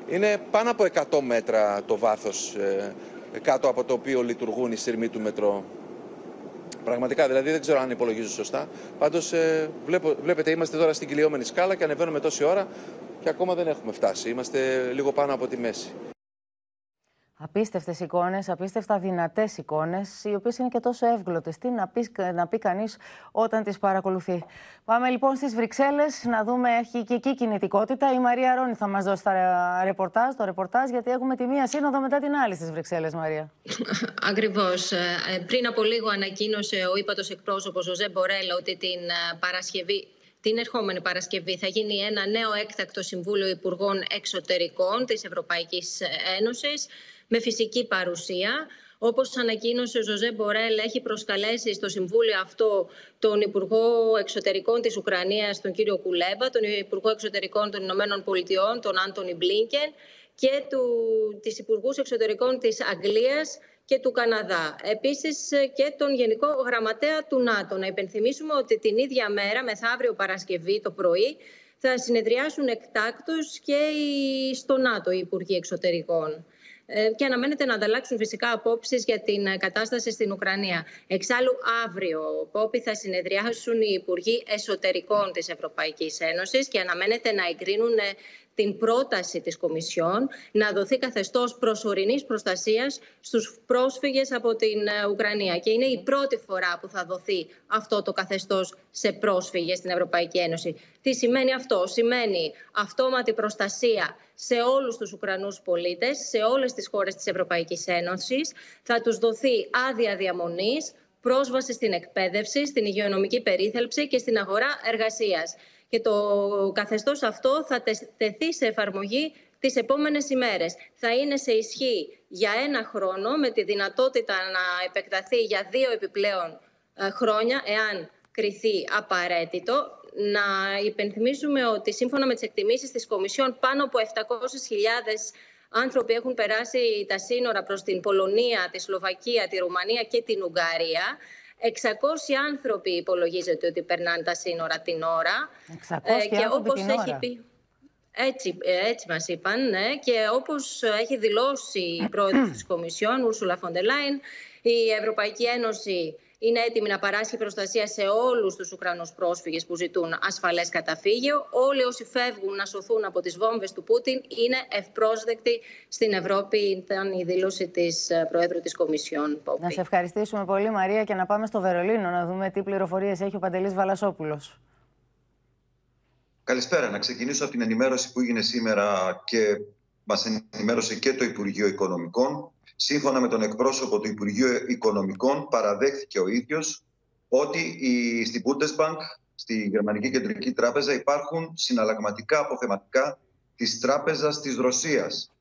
Είναι πάνω από 100 μέτρα το βάθος ε, κάτω από το οποίο λειτουργούν οι σειρμοί του μετρό. Πραγματικά, δηλαδή δεν ξέρω αν υπολογίζω σωστά. Πάντως ε, βλέπω, βλέπετε είμαστε τώρα στην κυλιόμενη σκάλα και ανεβαίνουμε τόση ώρα και ακόμα δεν έχουμε φτάσει. Είμαστε λίγο πάνω από τη μέση. Απίστευτες εικόνες, απίστευτα δυνατές εικόνες, οι οποίες είναι και τόσο εύγλωτες. Τι να πεις, να πει κανείς όταν τις παρακολουθεί. Πάμε λοιπόν στις Βρυξέλλες να δούμε, έχει και εκεί κινητικότητα. Η Μαρία Ρόνι θα μας δώσει τα ρεπορτάζ, το ρεπορτάζ, γιατί έχουμε τη μία σύνοδο μετά την άλλη στις Βρυξέλλες, Μαρία. Ακριβώς. Πριν από λίγο ανακοίνωσε ο ύπατος εκπρόσωπος ο Ζε Μπορέλα ότι την ε, Παρασκευή την ερχόμενη Παρασκευή θα γίνει ένα νέο έκτακτο Συμβούλιο Υπουργών Εξωτερικών της Ευρωπαϊκής Ένωσης με φυσική παρουσία. Όπως ανακοίνωσε ο Ζωζέ Μπορέλ, έχει προσκαλέσει στο Συμβούλιο αυτό τον Υπουργό Εξωτερικών της Ουκρανίας, τον κύριο Κουλέμπα, τον Υπουργό Εξωτερικών των Ηνωμένων Πολιτειών, τον Άντωνι Μπλίνκεν και του, τις Υπουργούς Εξωτερικών της Αγγλίας και του Καναδά. Επίσης και τον Γενικό Γραμματέα του ΝΑΤΟ. Να υπενθυμίσουμε ότι την ίδια μέρα, μεθαύριο Παρασκευή το πρωί, θα συνεδριάσουν εκτάκτως και στο ΝΑΤΟ οι Υπουργοί Εξωτερικών. ε, και αναμένεται να ανταλλάξουν φυσικά απόψεις για την ε, κατάσταση στην Ουκρανία. Εξάλλου, αύριο, Πόπη, θα συνεδριάσουν οι Υπουργοί Εσωτερικών της Ευρωπαϊκής Ένωσης και αναμένεται να εγκρίνουν την πρόταση της Κομισιόν να δοθεί καθεστώς προσωρινής προστασίας στους πρόσφυγες από την ε, Ουκρανία. Και είναι η πρώτη φορά που θα δοθεί αυτό το καθεστώς σε πρόσφυγες στην Ευρωπαϊκή Ένωση. Τι σημαίνει αυτό; Σημαίνει αυτόματη προστασία σε όλους τους Ουκρανούς πολίτες, σε όλες τις χώρες της Ευρωπαϊκής Ένωσης. Θα τους δοθεί άδεια διαμονής, πρόσβαση στην εκπαίδευση, στην υγειονομική περίθαλψη και στην αγορά εργασίας και το καθεστώς αυτό θα τεθεί σε εφαρμογή τις επόμενες ημέρες. Θα είναι σε ισχύ για ένα χρόνο με τη δυνατότητα να επεκταθεί για δύο επιπλέον ε, χρόνια εάν κριθεί απαραίτητο. Να υπενθυμίσουμε ότι σύμφωνα με τις εκτιμήσεις της Κομισιόν πάνω από 700.000 άνθρωποι έχουν περάσει τα σύνορα προς την Πολωνία, τη Σλοβακία, τη Ρουμανία και την Ουγγαρία. 600 άνθρωποι υπολογίζεται ότι περνάνε τα σύνορα την ώρα. 600 ε, και όπως την έχει ώρα. πει. Έτσι, ε, έτσι μας είπαν, ναι. Και όπως έχει δηλώσει η πρόεδρος της Κομισιόν, Ούρσουλα Φοντελάιν, η Ευρωπαϊκή Ένωση είναι έτοιμη να παράσχει προστασία σε όλους τους Ουκρανούς πρόσφυγες που ζητούν ασφαλές καταφύγιο. Όλοι όσοι φεύγουν να σωθούν από τις βόμβες του Πούτιν είναι ευπρόσδεκτοι στην Ευρώπη. Ήταν η δήλωση της ε, Προέδρου της Κομισιόν. Να σε ευχαριστήσουμε πολύ Μαρία και να πάμε στο Βερολίνο να δούμε τι πληροφορίες έχει ο Παντελής Βαλασόπουλος. Καλησπέρα. Να ξεκινήσω από την ενημέρωση που έγινε σήμερα και μας ενημέρωσε και το Υπουργείο Οικονομικών Σύμφωνα με τον εκπρόσωπο του Υπουργείου Οικονομικών, παραδέχθηκε ο ίδιος ότι η, στην Bundesbank, στη Γερμανική Κεντρική Τράπεζα, υπάρχουν συναλλαγματικά αποθεματικά της τράπεζας της Ρωσίας.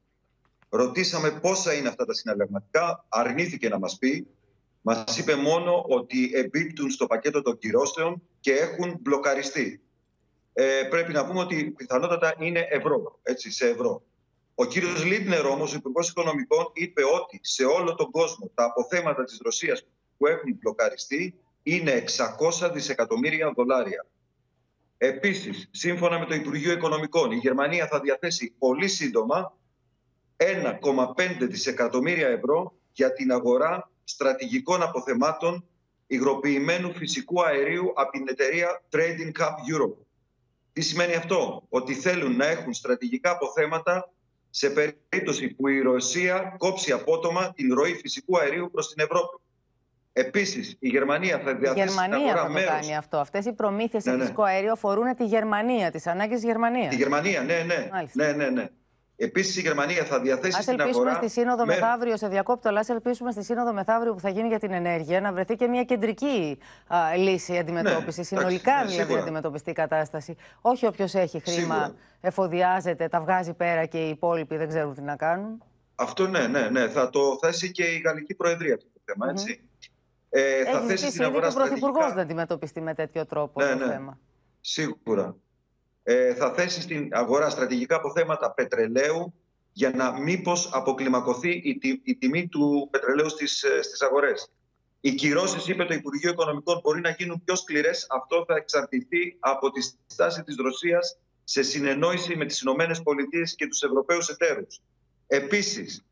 Ρωτήσαμε πόσα είναι αυτά τα συναλλαγματικά, αρνήθηκε να μας πει. Μας είπε μόνο ότι εμπίπτουν στο πακέτο των κυρώσεων και έχουν μπλοκαριστεί. Ε, πρέπει να πούμε ότι πιθανότατα είναι ευρώ, έτσι, σε ευρώ. Ο κύριος Λίτνερ όμως, ο Υπουργός Οικονομικών, είπε ότι σε όλο τον κόσμο τα αποθέματα της Ρωσίας που έχουν μπλοκαριστεί είναι 600 δισεκατομμύρια δολάρια. Επίσης, σύμφωνα με το Υπουργείο Οικονομικών, η Γερμανία θα διαθέσει πολύ σύντομα 1,5 δισεκατομμύρια ευρώ για την αγορά στρατηγικών αποθεμάτων υγροποιημένου φυσικού αερίου από την εταιρεία Trading Cup Europe. Τι σημαίνει αυτό; Ότι θέλουν να έχουν στρατηγικά αποθέματα σε περίπτωση που η Ρωσία κόψει απότομα την ροή φυσικού αερίου προς την Ευρώπη. Επίσης, η Γερμανία θα διαθέσει. Η Γερμανία θα το μέρος. κάνει αυτό. Αυτές οι προμήθειες σε ναι, ναι. φυσικό αέριο αφορούν τη Γερμανία, τις ανάγκες της Γερμανίας. Τη Γερμανία, ναι, ναι. ναι, ναι, ναι. Επίσης, η Γερμανία θα διαθέσει στην αγορά. Α ελπίσουμε στη Σύνοδο με... μεθαύριο, σε διακόπτω, αλλά ελπίσουμε στη Σύνοδο μεθαύριο που θα γίνει για την ενέργεια να βρεθεί και μια κεντρική α, λύση αντιμετώπισης. Ναι, συνολικά εντάξει, δηλαδή να αντιμετωπιστεί η κατάσταση. Όχι όποιος έχει χρήμα, σίγουρα. εφοδιάζεται, τα βγάζει πέρα και οι υπόλοιποι δεν ξέρουν τι να κάνουν. Αυτό ναι, ναι, ναι. Θα το θέσει και η Γαλλική Προεδρία αυτό το θέμα, έτσι. Mm-hmm. Ε, θα έχει θέσει στην αγορά. Και ο Πρωθυπουργός να αντιμετωπιστεί με τέτοιο τρόπο ναι, το ναι. θέμα. Σίγουρα. Ε, θα θέσει στην αγορά στρατηγικά αποθέματα πετρελαίου, για να μήπως αποκλιμακωθεί η, η τιμή του πετρελαίου στις, ε, στις αγορές. Οι κυρώσεις, είπε το Υπουργείο Οικονομικών, μπορεί να γίνουν πιο σκληρές. Αυτό θα εξαρτηθεί από τη στάση της Ρωσίας σε συνεννόηση με τις Ηνωμένες Πολιτείες και τους Ευρωπαίους εταίρους. Επίσης,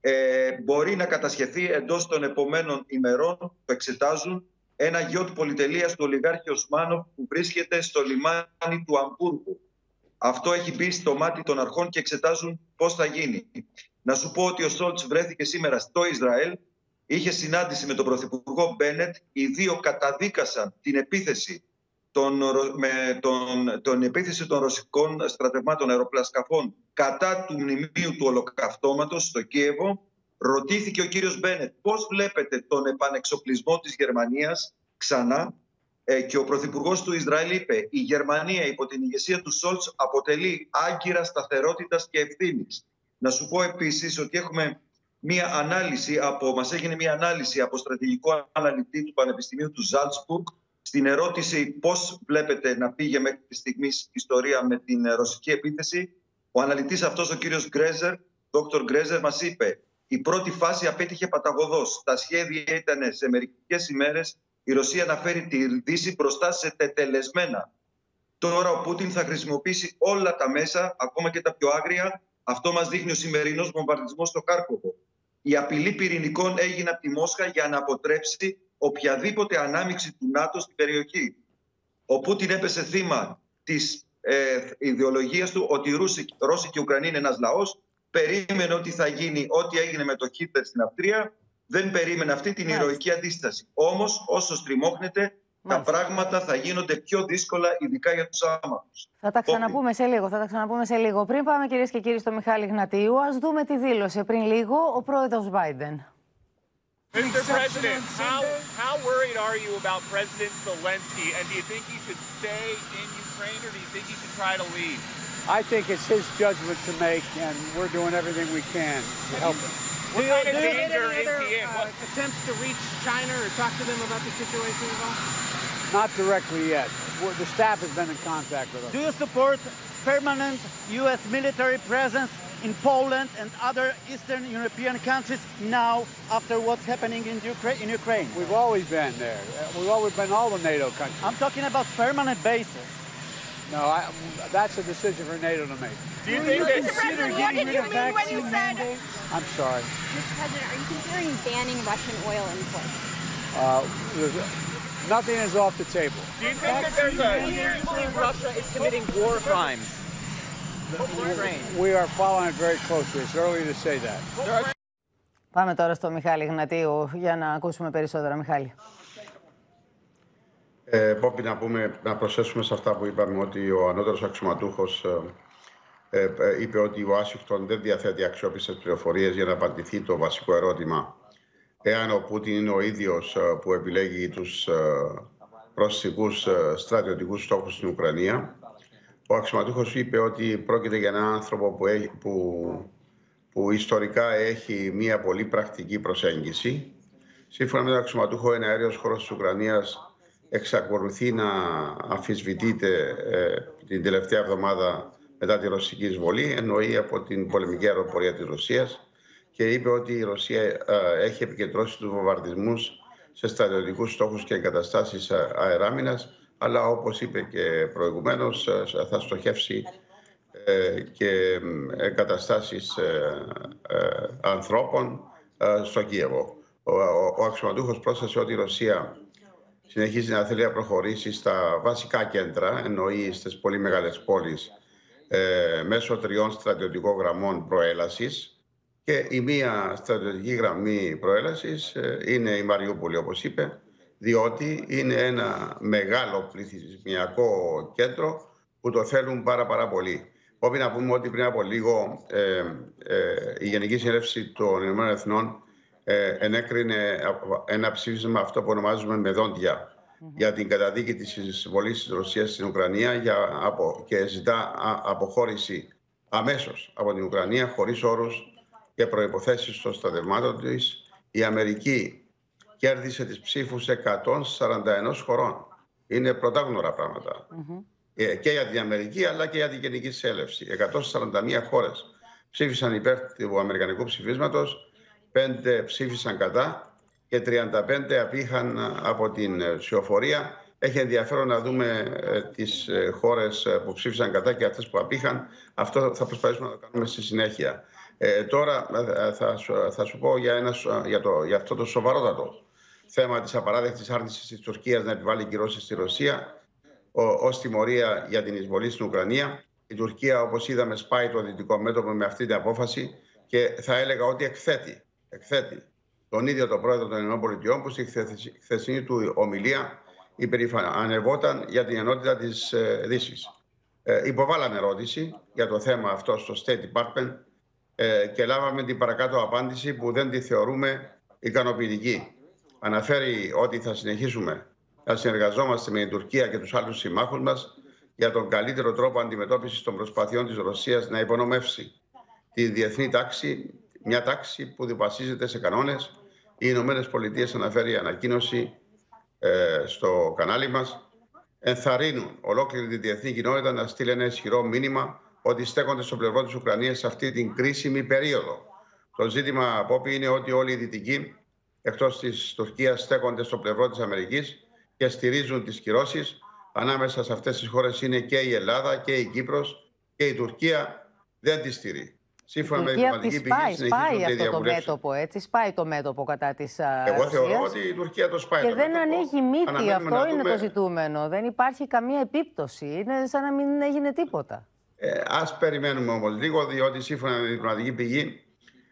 ε, μπορεί να κατασχεθεί εντός των επομένων ημερών, που εξετάζουν, ένα γιο του πολυτελείας του ολιγάρχη Οσμάνοφ που βρίσκεται στο λιμάνι του Αμπούργκου. Αυτό έχει μπει στο μάτι των αρχών και εξετάζουν πώς θα γίνει. Να σου πω ότι ο Σόλτς βρέθηκε σήμερα στο Ισραήλ, είχε συνάντηση με τον Πρωθυπουργό Μπένετ. Οι δύο καταδίκασαν την επίθεση των, με τον, τον επίθεση των ρωσικών στρατευμάτων αεροπλασκαφών κατά του μνημείου του ολοκαυτώματος στο Κίεβο. Ρωτήθηκε ο κύριος Μπένετ πώς βλέπετε τον επανεξοπλισμό της Γερμανίας ξανά; Ε, και ο Πρωθυπουργός του Ισραήλ είπε η Γερμανία υπό την ηγεσία του Σόλτς αποτελεί άγκυρα σταθερότητας και ευθύνης. Να σου πω επίσης ότι έχουμε μία ανάλυση από, μας έγινε μία ανάλυση από στρατηγικό αναλυτή του Πανεπιστημίου του Ζάλτσμπουργκ στην ερώτηση πώς βλέπετε να πήγε μέχρι τη στιγμή η ιστορία με την ρωσική επίθεση. Ο αναλυτής αυτός, ο κύριος Γκρέζερ, Dr. Γκρέζερ, μας είπε η πρώτη φάση απέτυχε παταγωδός. Τα σχέδια ήταν σε μερικές ημέρες η Ρωσία να φέρει τη Δύση μπροστά σε τετελεσμένα. Τώρα ο Πούτιν θα χρησιμοποιήσει όλα τα μέσα, ακόμα και τα πιο άγρια, Αυτό μας δείχνει ο σημερινός βομβαρδισμός στο Κάρκοβο. Η απειλή πυρηνικών έγινε από τη Μόσχα για να αποτρέψει οποιαδήποτε ανάμειξη του ΝΑΤΟ στην περιοχή. Ο Πούτιν έπεσε θύμα της ε, ιδεολογίας του ότι οι Ρώσοι, Ρώσοι και οι Ουκρανοί είναι ένας λαός. Περίμενε ότι θα γίνει ό,τι έγινε με το Χίτλερ στην Αυστρία. Δεν περίμενε αυτή την ηρωική αντίσταση. Όμως όσο στριμώχνεται τα πράγματα θα γίνονται πιο δύσκολα, ειδικά για τους άμαχους. Θα τα ξαναπούμε σε λίγο. Θα τα ξαναπούμε σε λίγο. Πριν πάμε, κυρίες και κύριοι, στο Μιχάλη Γνατίου, ας δούμε τι δήλωσε πριν λίγο ο πρόεδρος Biden. Mr. President, how, how worried are you about President Zelensky, and do you think he should stay in Ukraine, or do you think he should try to leave? I think it's his judgment to make, and we're doing everything we can to help him. What kind of danger is he in? What, attempts to reach China or talk to them about the situation at all? Not directly yet. We're, the staff has been in contact with us. Do you support permanent U.S. military presence in Poland and other Eastern European countries now after what's happening in, Ukra- in Ukraine? We've always been there. We've always been all the NATO countries. I'm talking about permanent bases. No, I, that's a decision for NATO to make. do you think that... Mr. President, what did you mean when you said... I'm sorry. Mr. President, are you considering banning Russian oil imports? Uh, there's- nothing is off the table. Do you think that there's a... Do you believe Russia is committing war crimes? Ukraine. We are following it very closely. It's early to say that. Πάμε τώρα στο Μιχάλη Γνατίου για να ακούσουμε περισσότερα. Μιχάλη. Ε, Πόπι, να, πούμε, να προσθέσουμε σε αυτά που είπαμε ότι ο ανώτερος αξιωματούχος ε, ε, ε, είπε ότι η Ουάσιγκτον δεν διαθέτει αξιόπιστες πληροφορίες για να απαντηθεί το βασικό ερώτημα εάν ο Πούτιν είναι ο ίδιος ε, που επιλέγει τους ε, προσωπικούς ε, στρατιωτικούς στόχους στην Ουκρανία. Ο αξιωματούχος είπε ότι πρόκειται για έναν άνθρωπο που, έχει, που, που ιστορικά έχει μία πολύ πρακτική προσέγγιση. Σύμφωνα με τον αξιωματούχο, ένα αέριος χώρος της Ουκρανίας εξακολουθεί να αμφισβητείται ε, την τελευταία εβδομάδα μετά τη ρωσική εισβολή, εννοεί από την πολεμική αεροπορία της Ρωσίας και είπε ότι η Ρωσία ε, έχει επικεντρώσει τους βομβαρδισμούς σε στρατιωτικούς στόχους και εγκαταστάσεις α- αεράμινας, αλλά όπως είπε και προηγουμένως ε, θα στοχεύσει ε, και μ, εγκαταστάσεις ε, ε, ανθρώπων ε, στο Κίεβο. Ο, ο, ο αξιωματούχος πρόσθεσε ότι η Ρωσία συνεχίζει να θέλει να προχωρήσει στα βασικά κέντρα, εννοεί στις πολύ μεγάλες πόλεις, ε, μέσω τριών στρατιωτικών γραμμών προέλασης και η μία στρατιωτική γραμμή προέλασης ε, είναι η Μαριούπολη, όπως είπε, διότι είναι ένα μεγάλο πληθυσμιακό κέντρο που το θέλουν πάρα πάρα πολύ. Πρέπει να πούμε ότι πριν από λίγο ε, ε, η Γενική Συνέλευση των Ηνωμένων Εθνών ε, ενέκρινε ένα ψήφισμα αυτό που ονομάζουμε με δόντια για την καταδίκη της εισβολής της Ρωσίας στην Ουκρανία για, απο, και ζητά α, αποχώρηση αμέσως από την Ουκρανία χωρίς όρους και προϋποθέσεις των στρατευμάτων της. Η Αμερική κέρδισε τις ψήφους 141 χωρών. Είναι πρωτάγνωρα πράγματα. Ε, και για την Αμερική αλλά και για την Γενική Συνέλευση. 141 χώρες ψήφισαν υπέρ του Αμερικανικού ψηφίσματος, 5 ψήφισαν κατά και 35 απήχαν ε, από την ε, ψηφοφορία. Έχει ενδιαφέρον να δούμε ε, τις ε, χώρες ε, που ψήφισαν κατά και αυτές που απήχαν. Αυτό θα προσπαθήσουμε να το κάνουμε στη συνέχεια. Ε, τώρα ε, θα, σου, θα σου πω για, ένα, σο- για, το, για αυτό το σοβαρότατο θέμα της απαράδεκτης άρνησης της Τουρκίας να επιβάλλει κυρώσεις στη Ρωσία ως τιμωρία για την εισβολή στην Ουκρανία. Η Τουρκία, όπως είδαμε, σπάει το δυτικό μέτωπο με αυτή την απόφαση και θα έλεγα ότι εκθέτει, εκθέτει τον ίδιο τον πρόεδρο των ΗΠΑ που στη χθε- χθεσινή του ομιλία υπερηφανευόταν για την ενότητα της ε, Δύσης. Ε, υποβάλαμε ερώτηση για το θέμα αυτό στο State Department ε, και λάβαμε την παρακάτω απάντηση που δεν τη θεωρούμε ικανοποιητική. Αναφέρει ότι θα συνεχίσουμε να συνεργαζόμαστε με την Τουρκία και τους άλλους συμμάχους μας για τον καλύτερο τρόπο αντιμετώπισης των προσπαθειών της Ρωσίας να υπονομεύσει τη διεθνή τάξη, μια τάξη που βασίζεται σε κανόνες. Οι Ηνωμένες Πολιτείες αναφέρει ανακοίνωση ε, στο κανάλι μας ενθαρρύνουν ολόκληρη τη διεθνή κοινότητα να στείλει ένα ισχυρό μήνυμα ότι στέκονται στο πλευρό της Ουκρανίας σε αυτή την κρίσιμη περίοδο. Το ζήτημα, Απόπη, είναι ότι όλοι οι δυτικοί εκτός της Τουρκίας στέκονται στο πλευρό της Αμερικής και στηρίζουν τις κυρώσεις. Ανάμεσα σε αυτές τις χώρες είναι και η Ελλάδα και η Κύπρος και η Τουρκία δεν τη στηρεί. Σύμφωνα Η με Τουρκία διπλωματική τη πηγή, σπάει, σπάει συνεχίζονται οι αυτό το διαβουλεύσεις. μέτωπο, έτσι. Σπάει το μέτωπο κατά της Εγώ θεωρώ ότι η Τουρκία το σπάει. Και το δεν μέτωπο. ανοίγει μύτη, Αναμένουμε αυτό να είναι δούμε- το ζητούμενο. Δεν υπάρχει καμία επίπτωση. Είναι σαν να μην έγινε τίποτα. Ε, ας περιμένουμε όμως λίγο, διότι σύμφωνα με την διπλωματική πηγή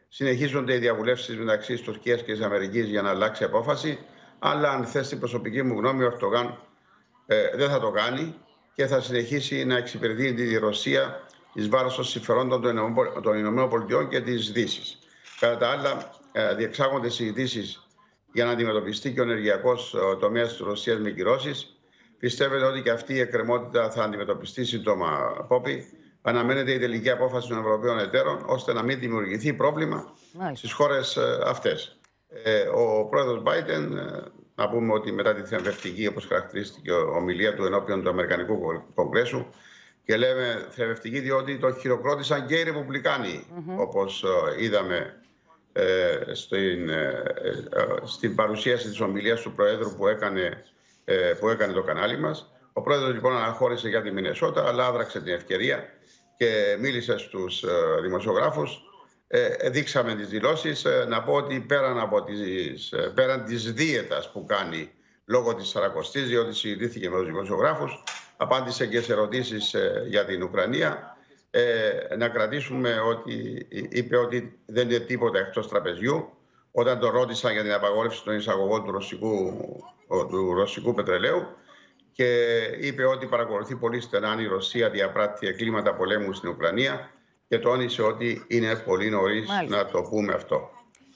συνεχίζονται οι διαβουλεύσεις μεταξύ της Τουρκίας και της Αμερικής για να αλλάξει απόφαση. Αλλά αν θες την προσωπική μου γνώμη, ο Ερτογάν ε, δεν θα το κάνει και θα συνεχίσει να εξυπηρετεί τη Ρωσία εις βάρος των συμφερόντων των Ηνωμένων- των Ηνωμένων Πολιτειών και της Δύσης. Κατά τα άλλα, ε, διεξάγονται συζητήσεις για να αντιμετωπιστεί και ο ενεργειακός ε, τομέας της Ρωσίας με κυρώσεις. Πιστεύετε ότι και αυτή η εκκρεμότητα θα αντιμετωπιστεί σύντομα, Πόπη; Αναμένεται η τελική απόφαση των Ευρωπαίων εταίρων ώστε να μην δημιουργηθεί πρόβλημα στις χώρες αυτές. Ε, ο πρόεδρος Biden, ε, να πούμε ότι μετά τη θεραπευτική, όπως χαρακτηρίστηκε, ομιλία του ενώπιον του Αμερικανικού Κογκρέσου, και λέμε θεραπευτική διότι το χειροκρότησαν και οι Ρεπουμπλικάνοι, όπως ε, είδαμε ε, στην, ε, ε, στην παρουσίαση της ομιλίας του Προέδρου που έκανε, ε, που έκανε το κανάλι μας. Ο Πρόεδρος λοιπόν αναχώρησε για τη Μινεσότα, αλλά άδραξε την ευκαιρία και μίλησε στους ε, δημοσιογράφους. Ε, δείξαμε τις δηλώσεις. Ε, να πω ότι πέραν, από τις, ε, πέραν της δίαιτας που κάνει λόγω της Σαρακοστής, διότι συζητήθηκε με τους δημοσιογράφους, απάντησε και σε ερωτήσεις ε, για την Ουκρανία. Ε, να κρατήσουμε ότι είπε ότι δεν είναι τίποτα εκτός τραπεζιού. Όταν το ρώτησαν για την απαγόρευση των εισαγωγών του ρωσικού, του ρωσικού πετρελαίου και είπε ότι παρακολουθεί πολύ στενά αν η Ρωσία διαπράττει εγκλήματα πολέμου στην Ουκρανία και τόνισε ότι είναι πολύ νωρίς να το πούμε αυτό.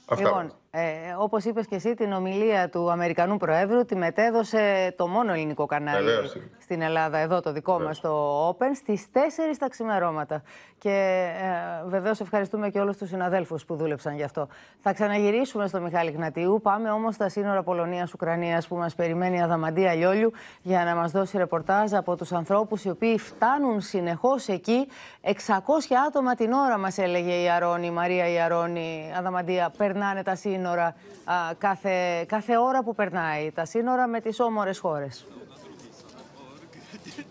Αυτά. Λοιπόν, ε, όπως είπες και εσύ, την ομιλία του Αμερικανού Προέδρου τη μετέδωσε το μόνο ελληνικό κανάλι Βεβαίως. στην Ελλάδα, εδώ το δικό μας το Open, στις 4 τα ξημερώματα. Και ε, βεβαίως ευχαριστούμε και όλους τους συναδέλφους που δούλεψαν γι' αυτό. Θα ξαναγυρίσουμε στο Μιχάλη Γνατιού. Πάμε όμως στα σύνορα Πολωνία-Ουκρανία που μας περιμένει η Αδαμαντία Λιόλιου για να μας δώσει ρεπορτάζ από τους ανθρώπους οι οποίοι φτάνουν συνεχώς εκεί. 600 άτομα την ώρα, μας έλεγε η Αρώνη, η Μαρία Ιαρώνη. Αδαμαντία, περνάνε τα σύνορα α, κάθε, κάθε ώρα που περνάει. Τα σύνορα με τις όμορες χώρες.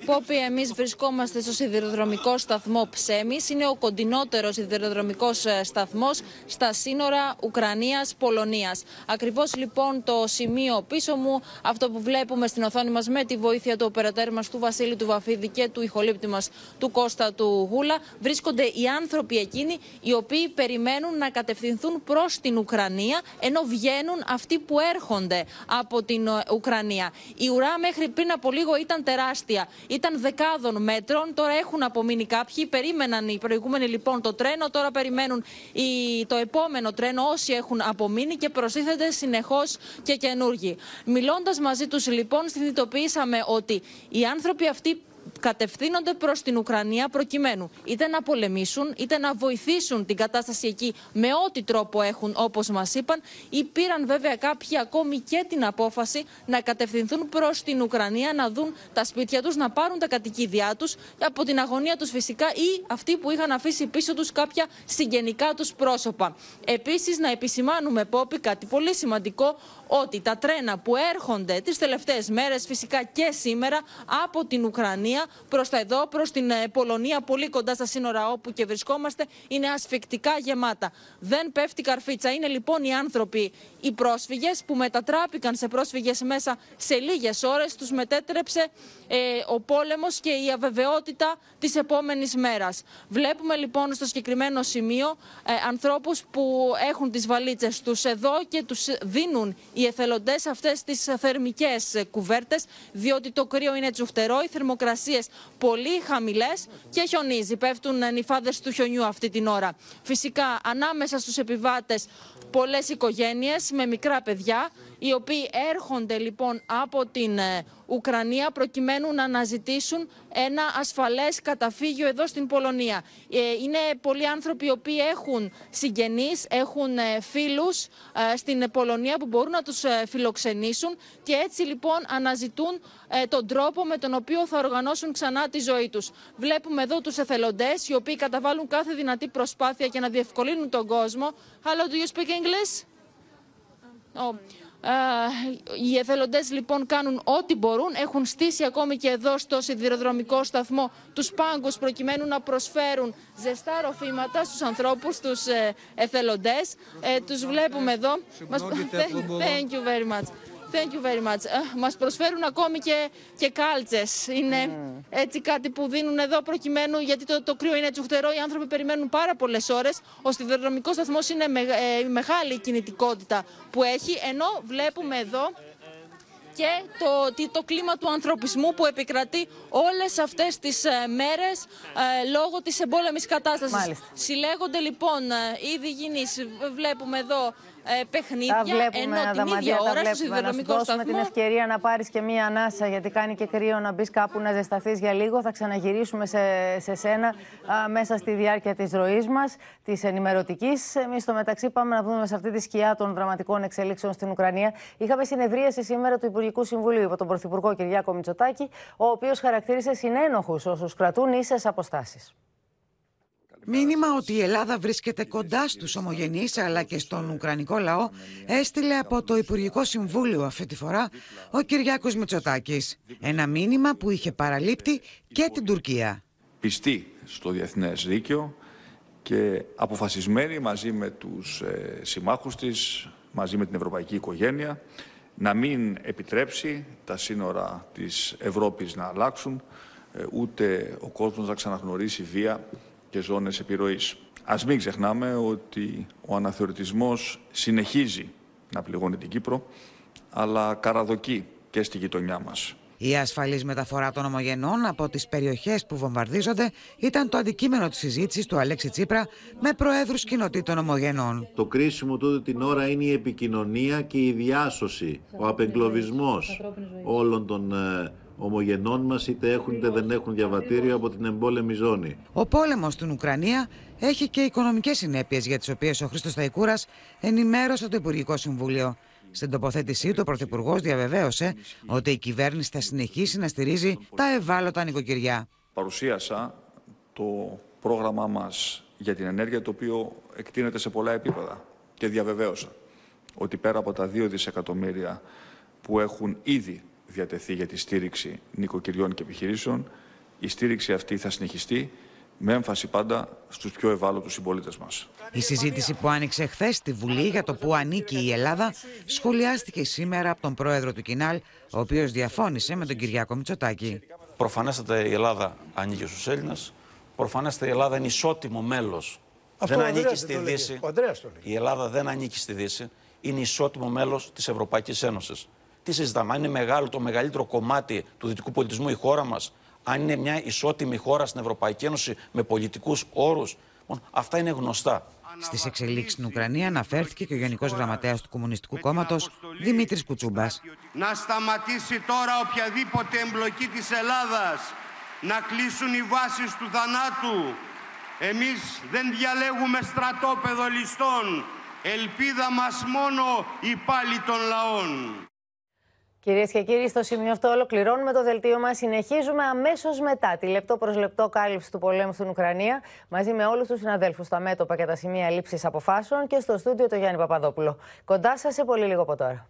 Πόπι, εμείς βρισκόμαστε στο σιδηροδρομικό σταθμό Ψέμης. Είναι ο κοντινότερος σιδηροδρομικός ε, σταθμός στα σύνορα Ουκρανίας-Πολωνίας. Ακριβώς λοιπόν το σημείο πίσω μου, αυτό που βλέπουμε στην οθόνη μας με τη βοήθεια του οπερατέρ μας του Βασίλη του Βαφίδη και του ηχολήπτη μας του Κώστα του Γούλα, βρίσκονται οι άνθρωποι εκείνοι οι οποίοι περιμένουν να κατευθυνθούν προς την Ουκρανία, ενώ βγαίνουν αυτοί που έρχονται από την ε, Ουκρανία. Η ουρά μέχρι πριν από λίγο ήταν τεράστια ήταν δεκάδων μέτρων. Τώρα έχουν απομείνει κάποιοι. Περίμεναν οι προηγούμενοι λοιπόν το τρένο. Τώρα περιμένουν η, το επόμενο τρένο όσοι έχουν απομείνει και προσθέτεται συνεχώς και καινούργοι. Μιλώντας μαζί τους λοιπόν, συνειδητοποιήσαμε ότι οι άνθρωποι αυτοί κατευθύνονται προς την Ουκρανία προκειμένου είτε να πολεμήσουν είτε να βοηθήσουν την κατάσταση εκεί με ό,τι τρόπο έχουν όπως μας είπαν ή πήραν βέβαια κάποιοι ακόμη και την απόφαση να κατευθυνθούν προς την Ουκρανία να δουν τα σπίτια τους, να πάρουν τα κατοικίδια τους από την αγωνία τους φυσικά ή αυτοί που είχαν αφήσει πίσω τους κάποια συγγενικά τους πρόσωπα. Επίσης να επισημάνουμε Πόπη κάτι πολύ σημαντικό ότι τα τρένα που έρχονται τις τελευταίες μέρες φυσικά και σήμερα από την Ουκρανία προς τα εδώ, προς την ε, Πολωνία πολύ κοντά στα σύνορα όπου και βρισκόμαστε είναι ασφικτικά γεμάτα. Δεν πέφτει καρφίτσα. Είναι λοιπόν οι άνθρωποι, οι πρόσφυγες που μετατράπηκαν σε πρόσφυγες μέσα σε λίγες ώρες τους μετέτρεψε ε, ο πόλεμος και η αβεβαιότητα της επόμενης μέρας. Βλέπουμε λοιπόν στο συγκεκριμένο σημείο ε, ανθρώπους που έχουν τις βαλίτσες τους εδώ και τους δίνουν οι εθελοντές αυτές τις θερμικές ε, κουβέρτες διότι το κρύο είναι τσουχτερό, οι θερμοκρασίες πολύ χαμηλές και χιονίζει. Πέφτουν ε, νυφάδες του χιονιού αυτή την ώρα. Φυσικά ανάμεσα στους επιβάτες πολλές οικογένειες με μικρά παιδιά οι οποίοι έρχονται λοιπόν από την ε, Ουκρανία προκειμένου να αναζητήσουν ένα ασφαλές καταφύγιο εδώ στην Πολωνία. Ε, είναι πολλοί άνθρωποι οι οποίοι έχουν συγγενείς, έχουν ε, φίλους στην Πολωνία που μπορούν να τους φιλοξενήσουν και έτσι λοιπόν αναζητούν τον τρόπο με τον οποίο θα οργανώσουν ξανά τη ζωή τους. Βλέπουμε εδώ τους εθελοντές οι οποίοι καταβάλουν κάθε δυνατή προσπάθεια για να διευκολύνουν τον κόσμο. Hello, do you speak English? Oh. Οι εθελοντές λοιπόν κάνουν ό,τι μπορούν. Έχουν στήσει ακόμη και εδώ στο σιδηροδρομικό σταθμό τους πάγκους προκειμένου να προσφέρουν ζεστά ροφήματα στους ανθρώπους, στους ε, εθελοντές. Ε, τους βλέπουμε εδώ. Thank you very much. Thank you very much. Ε, μας προσφέρουν ακόμη και, και κάλτσες. Είναι έτσι κάτι που δίνουν εδώ προκειμένου, γιατί το, το κρύο είναι τσουχτερό, οι άνθρωποι περιμένουν πάρα πολλές ώρες. Ο σιδηροδρομικός σταθμός είναι με, ε, μεγάλη κινητικότητα που έχει, ενώ βλέπουμε εδώ και το, το κλίμα του ανθρωπισμού που επικρατεί όλες αυτές τις ε, μέρες ε, λόγω της εμπόλεμης κατάστασης. Μάλιστα. Συλλέγονται λοιπόν ε, ήδη γίνεις, βλέπουμε εδώ ε, παιχνίδια, τα βλέπουμε, ενώ την ίδια ώρα στο Να σου σιδηροδρομικό δώσουμε σταθμό την ευκαιρία να πάρεις και μία ανάσα, γιατί κάνει και κρύο να μπεις κάπου να ζεσταθείς για λίγο. Θα ξαναγυρίσουμε σε, σε σένα α, μέσα στη διάρκεια της ροής μας, της ενημερωτικής. Εμείς στο μεταξύ πάμε να δούμε σε αυτή τη σκιά των δραματικών εξέλιξεων στην Ουκρανία. Είχαμε συνεδρίαση σήμερα του Υπουργικού Συμβουλίου υπό τον Πρωθυπουργό Κυριάκο Μητσοτάκη, ο οποίος χαρακτήρισε συνένοχους όσους κρατούν ίσες αποστάσεις. Μήνυμα ότι η Ελλάδα βρίσκεται κοντά στους ομογενείς αλλά και στον Ουκρανικό λαό έστειλε από το Υπουργικό Συμβούλιο αυτή τη φορά ο Κυριάκος Μητσοτάκης. Ένα μήνυμα που είχε παραλείπτει και την Τουρκία. Πιστή στο διεθνές δίκαιο και αποφασισμένη μαζί με τους ε, συμμάχους της, μαζί με την ευρωπαϊκή οικογένεια να μην επιτρέψει τα σύνορα της Ευρώπης να αλλάξουν ε, ούτε ο κόσμος να ξαναγνωρίσει βία και ζώνες επιρροής. Ας μην ξεχνάμε ότι ο αναθεωρητισμός συνεχίζει να πληγώνει την Κύπρο, αλλά καραδοκεί και στη γειτονιά μας. Η ασφαλής μεταφορά των ομογενών από τις περιοχές που βομβαρδίζονται ήταν το αντικείμενο της συζήτησης του Αλέξη Τσίπρα με προέδρους κοινοτήτων ομογενών. Το κρίσιμο τούτο την ώρα είναι η επικοινωνία και η διάσωση, ο απεγκλωβισμός όλων των ε, ομογενών μας είτε έχουν είτε δεν έχουν διαβατήριο από την εμπόλεμη ζώνη. Ο πόλεμος στην Ουκρανία έχει και οικονομικές συνέπειες για τις οποίες ο Χρήστος Σταϊκούρας ενημέρωσε το Υπουργικό Συμβούλιο. Στην τοποθέτησή του, ο Πρωθυπουργός διαβεβαίωσε ότι η κυβέρνηση θα συνεχίσει να στηρίζει τα ευάλωτα νοικοκυριά. Παρουσίασα το πρόγραμμά μας για την ενέργεια, το οποίο εκτείνεται σε πολλά επίπεδα και διαβεβαίωσα ότι πέρα από τα 2 δισεκατομμύρια που έχουν ήδη διατεθεί για τη στήριξη νοικοκυριών και επιχειρήσεων, η στήριξη αυτή θα συνεχιστεί με έμφαση πάντα στους πιο ευάλωτους συμπολίτες μας. Η συζήτηση που άνοιξε χθες στη Βουλή για το που ανήκει η Ελλάδα σχολιάστηκε σήμερα από τον πρόεδρο του Κινάλ, ο οποίος διαφώνησε με τον Κυριάκο Μητσοτάκη. Προφανέστατα η Ελλάδα ανήκει στους Έλληνες. Προφανέστατα η Ελλάδα είναι ισότιμο μέλος. δεν ανήκει στη Δύση. Η Ελλάδα δεν ανήκει στη Δύση. Είναι ισότιμο μέλος της Ευρωπαϊκής Ένωσης. Τι συζητάμε, αν είναι μεγάλο το μεγαλύτερο κομμάτι του δυτικού πολιτισμού η χώρα μας, αν είναι μια ισότιμη χώρα στην Ευρωπαϊκή Ένωση με πολιτικούς όρους, αυτά είναι γνωστά. Στις εξελίξεις στην Ουκρανία αναφέρθηκε και ο Γενικός Γραμματέας του Κομμουνιστικού Κόμματος Δημήτρης Κουτσούμπας. Να σταματήσει τώρα οποιαδήποτε εμπλοκή της Ελλάδας, να κλείσουν οι βάσεις του θανάτου. Εμείς δεν διαλέγουμε στρατόπεδο ληστών. Ελπίδα μας μόνο η πάλι των λαών. Κυρίες και κύριοι, στο σημείο αυτό ολοκληρώνουμε το δελτίο μας. Συνεχίζουμε αμέσως μετά τη λεπτό προς λεπτό κάλυψη του πολέμου στην Ουκρανία, μαζί με όλους τους συναδέλφους στα μέτωπα και τα σημεία λήψης αποφάσεων και στο στούντιο το Γιάννη Παπαδόπουλο. Κοντά σας σε πολύ λίγο από τώρα.